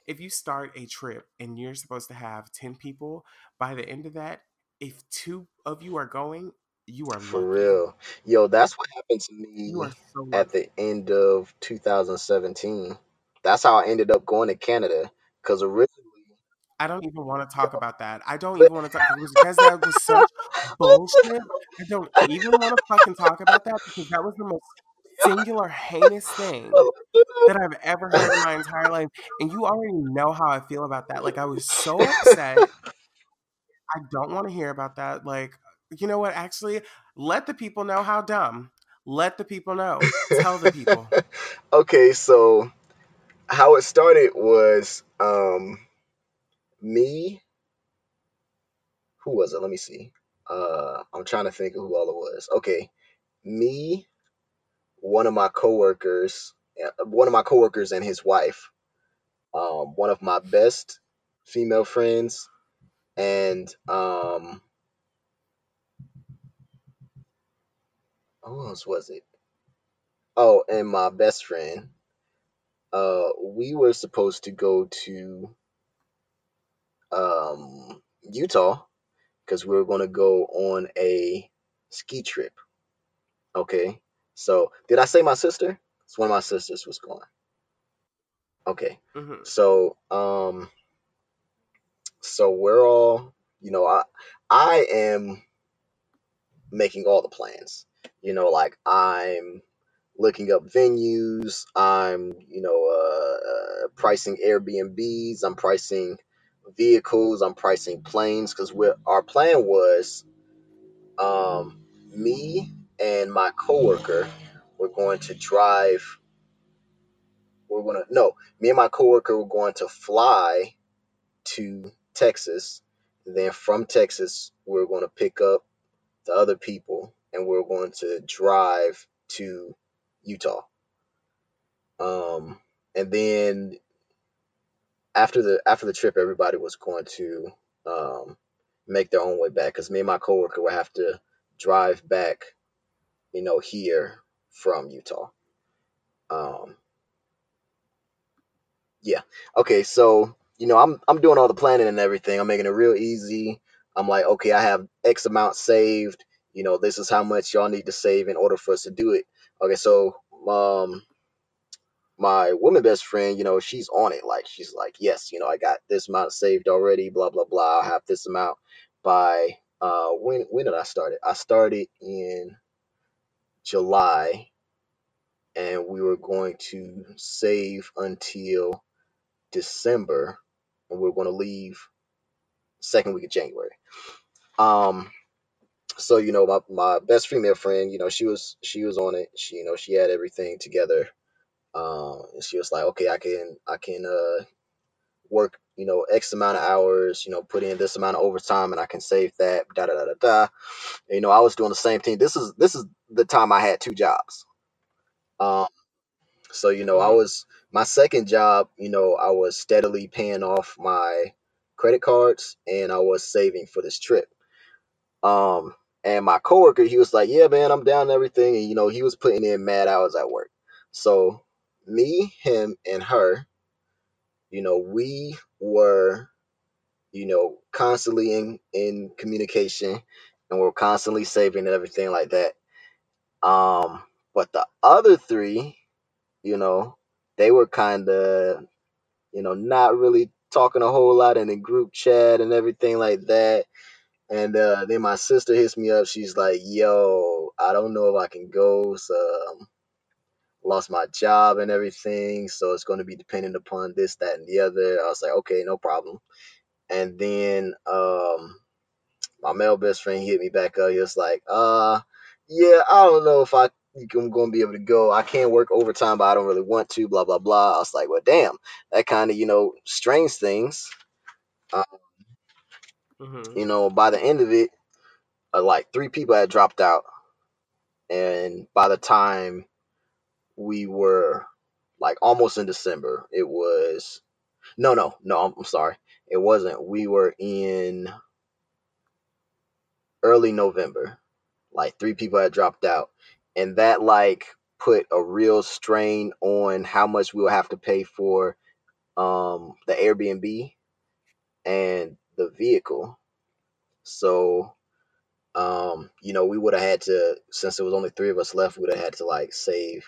if you start a trip and you're supposed to have 10 people, by the end of that, if two of you are going, you are for lucky. real. Yo, that's what happened to me so at the end of 2017. That's how I ended up going to Canada because originally I don't even want to talk about that. I don't even want to talk because that was such bullshit. I don't even want to fucking talk about that because that was the most singular heinous thing that I've ever heard in my entire life. And you already know how I feel about that. Like I was so upset. I don't want to hear about that. Like, you know what? Actually, let the people know how dumb. Let the people know. Tell the people. okay, so how it started was um me. Who was it? Let me see. Uh, I'm trying to think of who all it was. Okay, me, one of my coworkers, one of my coworkers and his wife, um, one of my best female friends, and um, who else was it? Oh, and my best friend. Uh, we were supposed to go to um, Utah because we were going to go on a ski trip. Okay. So, did I say my sister? It's one of my sisters was going. Okay. Mm-hmm. So, um, so we're all, you know, I, I am making all the plans. You know, like I'm looking up venues. I'm, you know, uh, uh pricing Airbnbs. I'm pricing vehicles. I'm pricing planes because our plan was um, me and my coworker were going to drive. We're gonna no, me and my coworker were going to fly to Texas. Then from Texas, we we're going to pick up the other people, and we we're going to drive to Utah. Um, and then after the after the trip, everybody was going to um, make their own way back because me and my coworker would have to drive back, you know, here from Utah. Um, yeah. Okay. So you know, I'm I'm doing all the planning and everything. I'm making it real easy. I'm like, okay, I have X amount saved. You know, this is how much y'all need to save in order for us to do it. Okay, so um, my woman best friend, you know, she's on it. Like she's like, yes, you know, I got this amount saved already. Blah blah blah. I have this amount by uh when when did I start it? I started in July, and we were going to save until December, and we are going to leave second week of January. Um, so you know, my my best female friend, you know, she was she was on it. She you know she had everything together um, and she was like, okay, I can I can uh, work you know, X amount of hours, you know, put in this amount of overtime and I can save that, da da da da da. And, you know, I was doing the same thing. This is this is the time I had two jobs. Um, so you know, I Mm-hmm. was my second job, you know, I was steadily paying off my credit cards and I was saving for this trip. Um, and my coworker, he was like, "Yeah, man, I'm down and everything," and you know, he was putting in mad hours at work. So me, him, and her, you know, we were, you know, constantly in in communication, and we're constantly saving and everything like that. Um, but the other three, you know, they were kind of, you know, not really talking a whole lot in the group chat and everything like that. And uh, then my sister hits me up. She's like, "Yo, I don't know if I can go. So, um, lost my job and everything, so it's going to be dependent upon this, that, and the other." I was like, "Okay, no problem." And then um, my male best friend hit me back up. He was like, "Uh, yeah, I don't know if I." I'm going to be able to go. I can't work overtime, but I don't really want to. Blah blah blah. I was like, well, damn, that kind of you know strains things. Uh, Mm-hmm. you know, by the end of it, uh, like three people had dropped out, and by the time we were like almost in December, it was no, no, no. I'm, I'm sorry, it wasn't. We were in early November. Like three people had dropped out, and that like put a real strain on how much we would have to pay for um the Airbnb and the vehicle. So um, you know, we would have had to since there was only three of us left, we would have had to like save,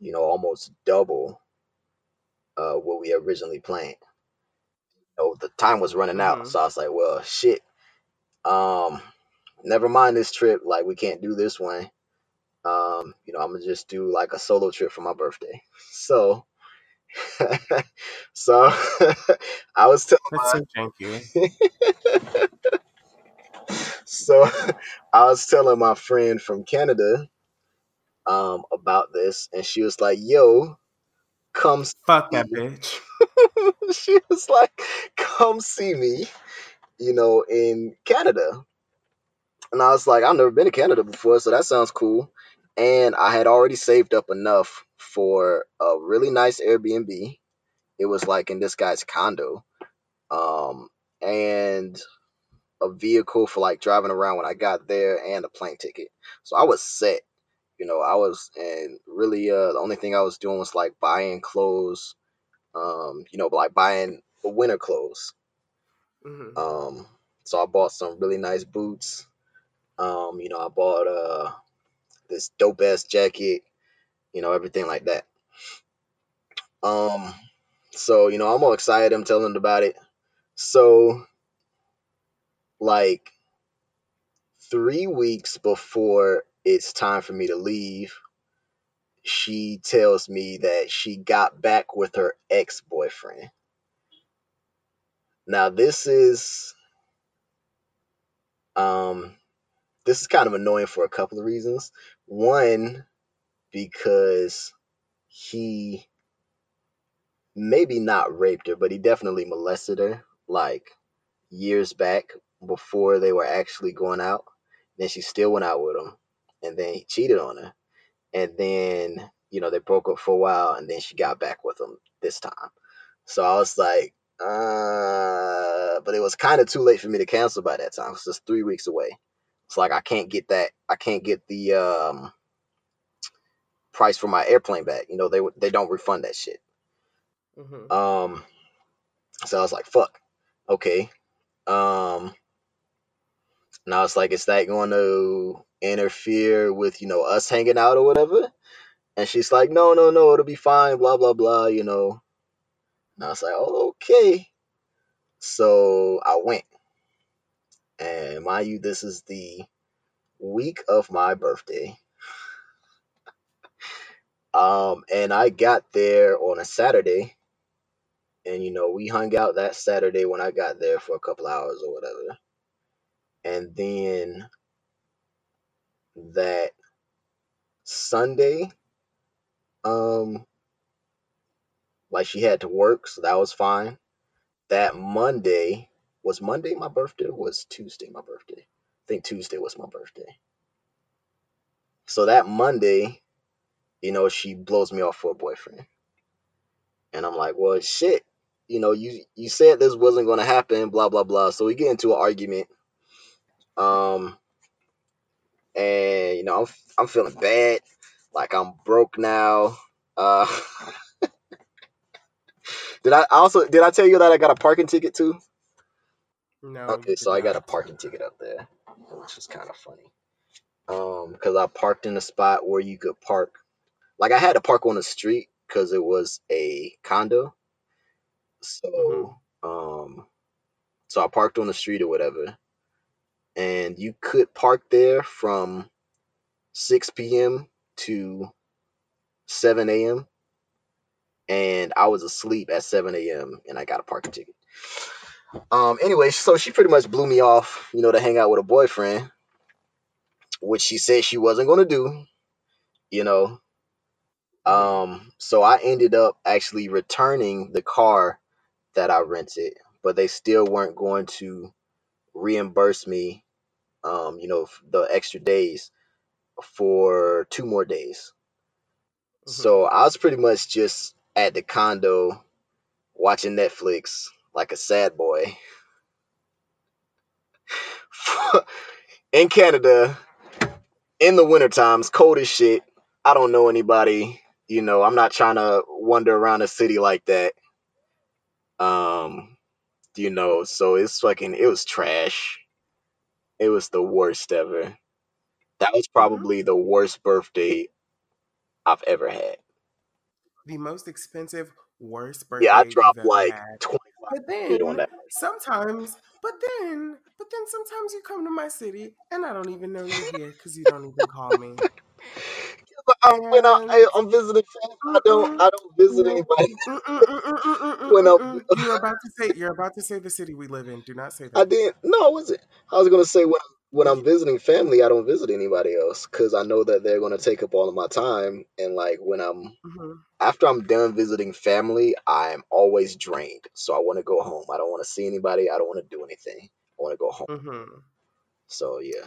you know, almost double uh what we originally planned. You know, the time was running out, Mm-hmm. so I was like, well, shit. Um, never mind this trip. Like, we can't do this one. Um, you know, I'm gonna just do like a solo trip for my birthday. So, so I was telling That's my so janky. so I was telling my friend from Canada um about this, and she was like, "Yo, come." Fuck that bitch. she was like, "Come see me," you know, in Canada. And I was like, I've never been to Canada before, so that sounds cool. And I had already saved up enough for a really nice Airbnb. It was like in this guy's condo. Um, and a vehicle for like driving around when I got there and a plane ticket. So I was set. You know, I was and really uh the only thing I was doing was like buying clothes, um, you know, like buying winter clothes. Mm-hmm. Um, so I bought some really nice boots. Um, you know, I bought uh this dope ass jacket, you know, everything like that. Um, so you know, I'm all excited. I'm telling them about it. So, like three weeks before it's time for me to leave, she tells me that she got back with her ex boyfriend. Now, this is um, this is kind of annoying for a couple of reasons. One, because he maybe not raped her, but he definitely molested her like years back before they were actually going out. Then she still went out with him, and then he cheated on her. And then, you know, they broke up for a while, and then she got back with him this time. So I was like, uh, but it was kind of too late for me to cancel by that time. It's just three weeks away. It's like I can't get that. I can't get the um, price for my airplane back. You know, they they don't refund that shit. Mm-hmm. Um, so I was like, fuck. Okay. Um, now it's like, is that going to interfere with you know us hanging out or whatever? And she's like, no, no, no, it'll be fine. Blah blah blah. You know. And I was like, oh, okay. So I went, and mind you, this is the week of my birthday. Um, and I got there on a Saturday, and you know we hung out that Saturday when I got there for a couple hours or whatever, and then that Sunday, um, like she had to work, so that was fine. that Monday was Monday my birthday was Tuesday my birthday? I think Tuesday was my birthday. So that Monday, you know, she blows me off for a boyfriend. And I'm like, well, shit, you know, you you said this wasn't going to happen, blah blah blah. So we get into an argument. Um, and you know, I'm I'm feeling bad, like I'm broke now. Uh, did I also did I tell you that I got a parking ticket too? No. Okay, so I got a parking ticket up there, which is kind of funny. Um, because I parked in a spot where you could park, like I had to park on the street because it was a condo. So, mm-hmm. um, so I parked on the street or whatever, and you could park there from 6 p.m. to 7 a.m. And I was asleep at 7 a.m. and I got a parking ticket. Um, anyway, so she pretty much blew me off, you know, to hang out with a boyfriend, which she said she wasn't going to do, you know. Um, so I ended up actually returning the car that I rented, but they still weren't going to reimburse me, um, you know, the extra days for two more days. Mm-hmm. So I was pretty much just at the condo watching Netflix like a sad boy. in Canada, in the winter times, cold as shit. I don't know anybody. You know, I'm not trying to wander around a city like that. Um, you know, so it's fucking, it was trash. It was the worst ever. That was probably the worst birthday I've ever had. The most expensive, worst birthday. Yeah, I dropped like twenty but then sometimes, but then, but then sometimes you come to my city and I don't even know you're here because you don't even call me. When I, am visiting I don't I don't visit anybody. when I'm, you're about to say you're about to say the city we live in. Do not say that. I didn't. No, I wasn't. I was gonna say when when I'm visiting family, I don't visit anybody else because I know that they're gonna take up all of my time. And like when I'm mm-hmm. after I'm done visiting family, I'm always drained. So I want to go home. I don't want to see anybody. I don't want to do anything. I want to go home. Mm-hmm. So yeah.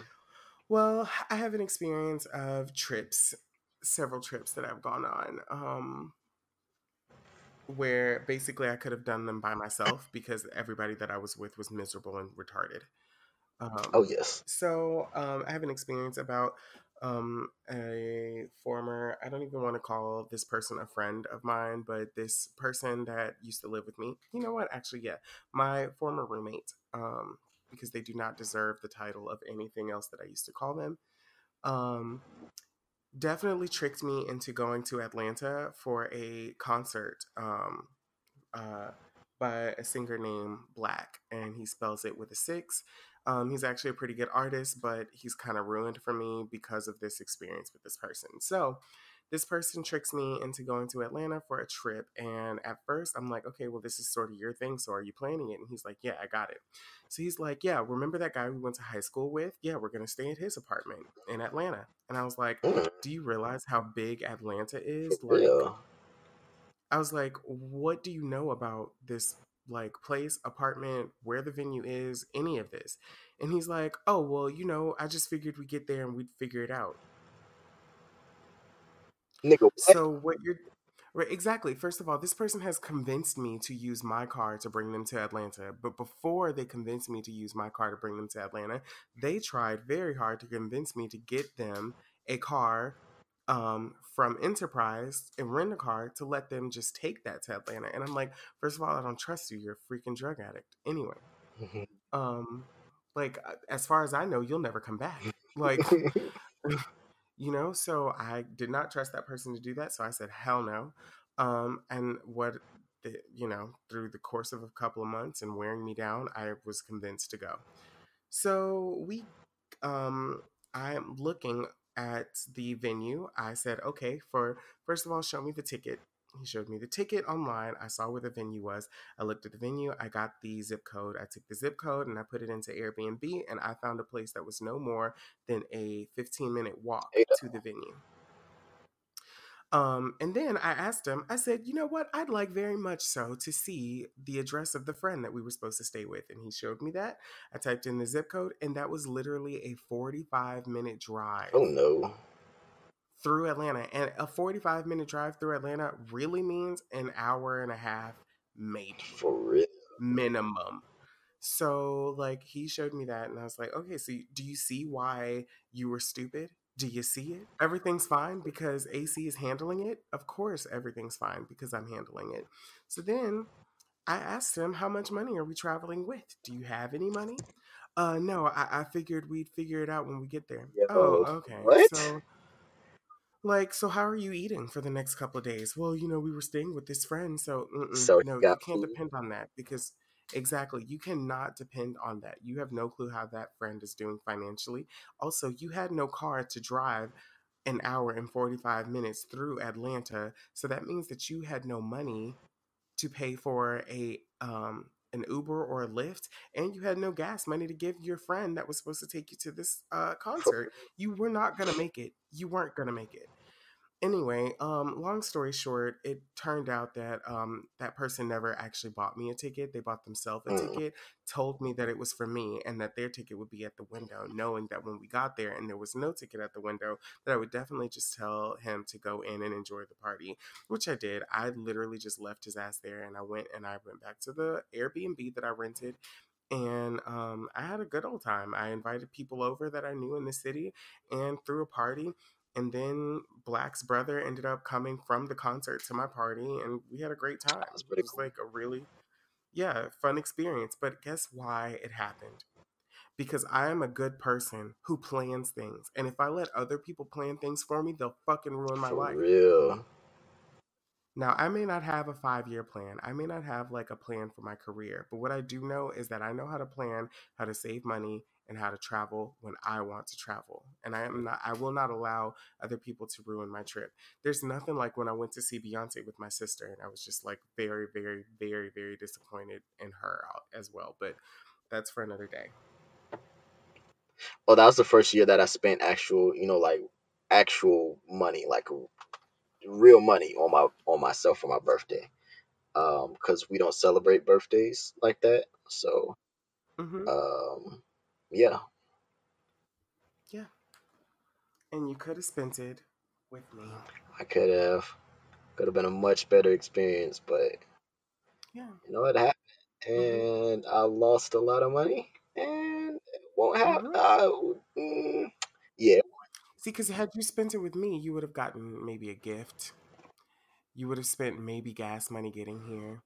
Well, I have an experience of trips, several trips that I've gone on. Um, where basically I could have done them by myself because everybody that I was with was miserable and retarded. Um, oh yes. So um, I have an experience about um, a former. I don't even want to call this person a friend of mine, but this person that used to live with me. You know what? Actually, yeah, my former roommate. Um, because they do not deserve the title of anything else that I used to call them. Um, definitely tricked me into going to Atlanta for a concert. Um, uh, by a singer named 6LACK, and he spells it with a six. Um, he's actually a pretty good artist, but he's kind of ruined for me because of this experience with this person. So, this person tricks me into going to Atlanta for a trip. And at first, I'm like, okay, well, this is sort of your thing. So, are you planning it? And he's like, yeah, I got it. So, he's like, yeah, remember that guy we went to high school with? Yeah, we're going to stay at his apartment in Atlanta. And I was like, mm. do you realize how big Atlanta is? Like, yeah. I was like, what do you know about this like place, apartment, where the venue is, any of this. And he's like, oh, well, you know, I just figured we'd get there and we'd figure it out. Nigga, what? So what you're right, exactly. First of all, this person has convinced me to use my car to bring them to Atlanta. But before they convinced me to use my car to bring them to Atlanta, they tried very hard to convince me to get them a car um, from Enterprise and rent a car to let them just take that to Atlanta. And I'm like, first of all, I don't trust you. You're a freaking drug addict. Anyway, mm-hmm. um, like uh, as far as I know, you'll never come back. Like, you know. So I did not trust that person to do that. So I said, hell no. Um, and what, the, you know, through the course of a couple of months and wearing me down, I was convinced to go. So we, um, I'm looking at the venue, I said, okay, for first of all, show me the ticket. He showed me the ticket online. I saw where the venue was. I looked at the venue. I got the zip code. I took the zip code and I put it into Airbnb and I found a place that was no more than a 15 minute walk to the venue. Um, and then I asked him, I said, you know what? I'd like very much so to see the address of the friend that we were supposed to stay with. And he showed me that. I typed in the zip code, and that was literally a 45 minute drive. Oh no. Through Atlanta. And a 45 minute drive through Atlanta really means an hour and a half, maybe. For real. Minimum. So, like, he showed me that, and I was like, okay, so do you see why you were stupid? Do you see it? Everything's fine because AC is handling it? Of course, everything's fine because I'm handling it. So then I asked him, How much money are we traveling with? Do you have any money? Uh, no, I, I figured we'd figure it out when we get there. Yo, oh, okay. what? So, like, so how are you eating for the next couple of days? Well, you know, we were staying with this friend, so So no, you can't food. depend on that because exactly, you cannot depend on that. You have no clue how that friend is doing financially. Also, you had no car to drive an hour and 45 minutes through Atlanta, so that means that you had no money to pay for a um an Uber or a Lyft, and you had no gas money to give your friend that was supposed to take you to this uh, concert. You were not gonna make it. You weren't gonna make it. Anyway, um, long story short, it turned out that um, that person never actually bought me a ticket. They bought themselves a Mm. ticket, told me that it was for me, and that their ticket would be at the window, knowing that when we got there and there was no ticket at the window, that I would definitely just tell him to go in and enjoy the party, which I did. I literally just left his ass there, and I went and I went back to the Airbnb that I rented. And um, I had a good old time. I invited people over that I knew in the city and threw a party and then 6LACK's brother ended up coming from the concert to my party, and we had a great time. It was cool. like a really, yeah, fun experience. But guess why it happened? Because I am a good person who plans things. And if I let other people plan things for me, they'll fucking ruin my For life. real. Now, I may not have a five year plan. I may not have like a plan for my career. But what I do know is that I know how to plan, how to save money, and how to travel when I want to travel. And I am not I will not allow other people to ruin my trip. There's nothing like when I went to see Beyonce with my sister and I was just like very, very, very, very disappointed in her as well. But that's for another day. Oh, that was the first year that I spent actual, you know, like actual money, like real money on my on myself for my birthday. Um, because we don't celebrate birthdays like that. So, hmm um, yeah, Yeah. And you could have spent it with me. I could have could have been a much better experience, but Yeah. you know it happened, hmm and I lost a lot of money, and it won't have. hmm Uh, mm, yeah, See, because had you spent it with me, you would have gotten maybe a gift. You would have spent maybe gas money getting here.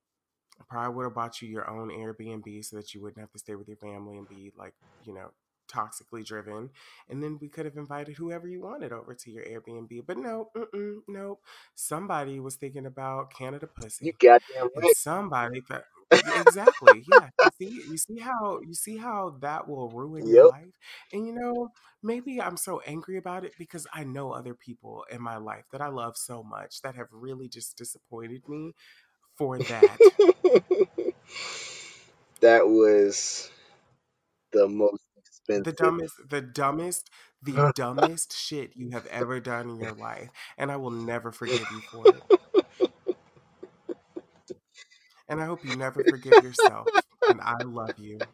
Probably would have bought you your own Airbnb so that you wouldn't have to stay with your family and be like, you know, toxically driven. And then we could have invited whoever you wanted over to your Airbnb. But no, mm-mm, no. Somebody was thinking about Canada you pussy, goddamn and right. somebody. Exactly. Yeah. You see, you see how you see how that will ruin your life. And you know, maybe I'm so angry about it because I know other people in my life that I love so much that have really just disappointed me for that. that was the most expensive. the dumbest the dumbest the dumbest shit you have ever done in your life and i will never forgive you for it and i hope you never forgive yourself and i love you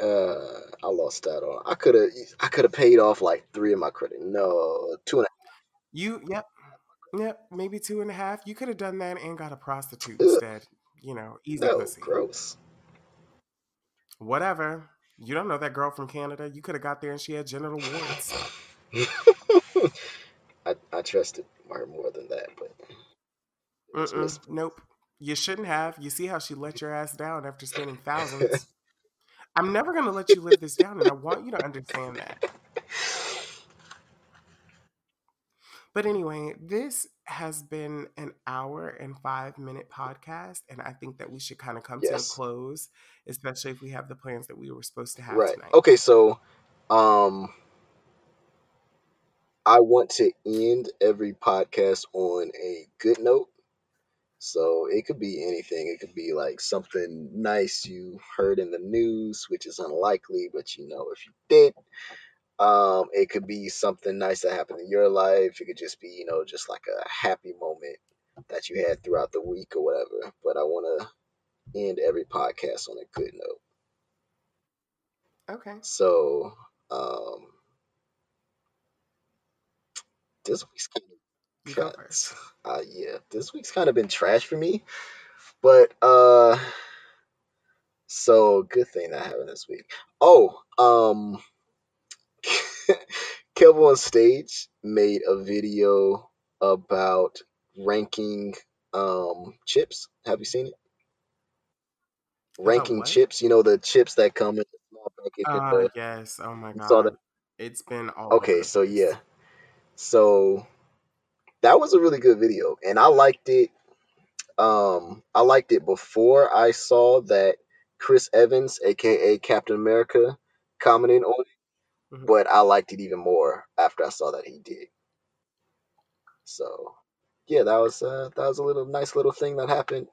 Uh, I lost out on. I could have. I could have paid off like three of my credit. No, two and a half. you yep yep maybe two and a half. You could have done that and got a prostitute instead you know easy no, pussy. gross. whatever. You don't know that girl from canada. You could have got there and she had genital warts. I I trusted her more than that, but nope. You shouldn't have. You see how she let your ass down after spending thousands? I'm never going to let you live this down and i want you to understand that But anyway, this has been an hour and five minute podcast, and I think that we should kind of come to a close, especially if we have the plans that we were supposed to have right. tonight. Okay, so um, I want to end every podcast on a good note. So it could be anything. It could be like something nice you heard in the news, which is unlikely, but you know, if you did, Um, it could be something nice that happened in your life. It could just be, you know, just like a happy moment that you had throughout the week or whatever. But I want to end every podcast on a good note. Okay. So, um, this week's kind of first. uh, yeah, this week's kind of been trash for me. But uh, so good thing that happened this week. Oh, um, Kelvin on stage made a video about ranking um chips. Have you seen it? Ranking what? chips. You know the chips that come in the small package. Uh, the, yes. Oh my you saw god. that? It's been all Okay, so yeah, so that was a really good video, and I liked it. Um, I liked it before I saw that Chris Evans, aka Captain America, commenting on it, Mhm. but I liked it even more after I saw that he did. So yeah, that was uh, that was a little nice little thing that happened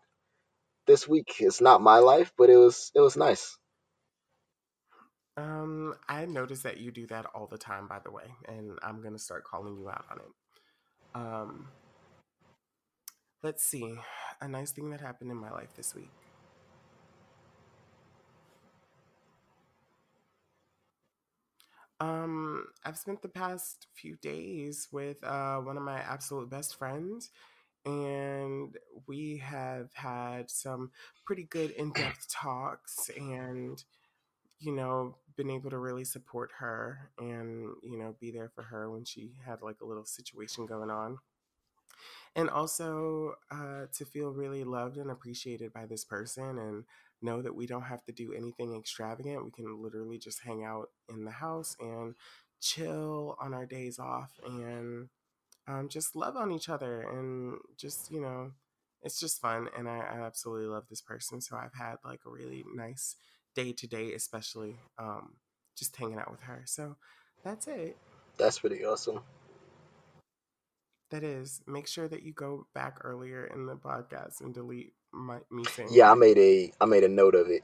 this week. It's not my life, but it was it was nice. Um, I noticed that you do that all the time, by the way, and I'm gonna start calling you out on it. Um, let's see. A nice thing that happened in my life this week. Um, I've spent the past few days with uh, one of my absolute best friends, and we have had some pretty good in depth talks and, you know, been able to really support her and, you know, be there for her when she had like a little situation going on. And also uh, to feel really loved and appreciated by this person and know that we don't have to do anything extravagant. We can literally just hang out in the house and chill on our days off and um, just love on each other and just you know it's just fun and I, I absolutely love this person so i've had like a really nice day to day especially um, just hanging out with her so that's it That's pretty awesome. that is make sure that you go back earlier in the podcast and delete my, me saying Yeah, I made a I made a note of it.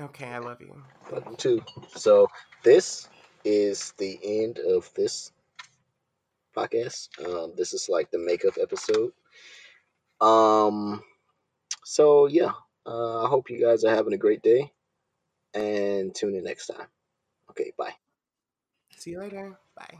okay i love you Love you too. So this is the end of this podcast. Um, this is like the makeup episode. Um, so yeah, uh, I hope you guys are having a great day, and tune in next time. Okay, bye. see you later bye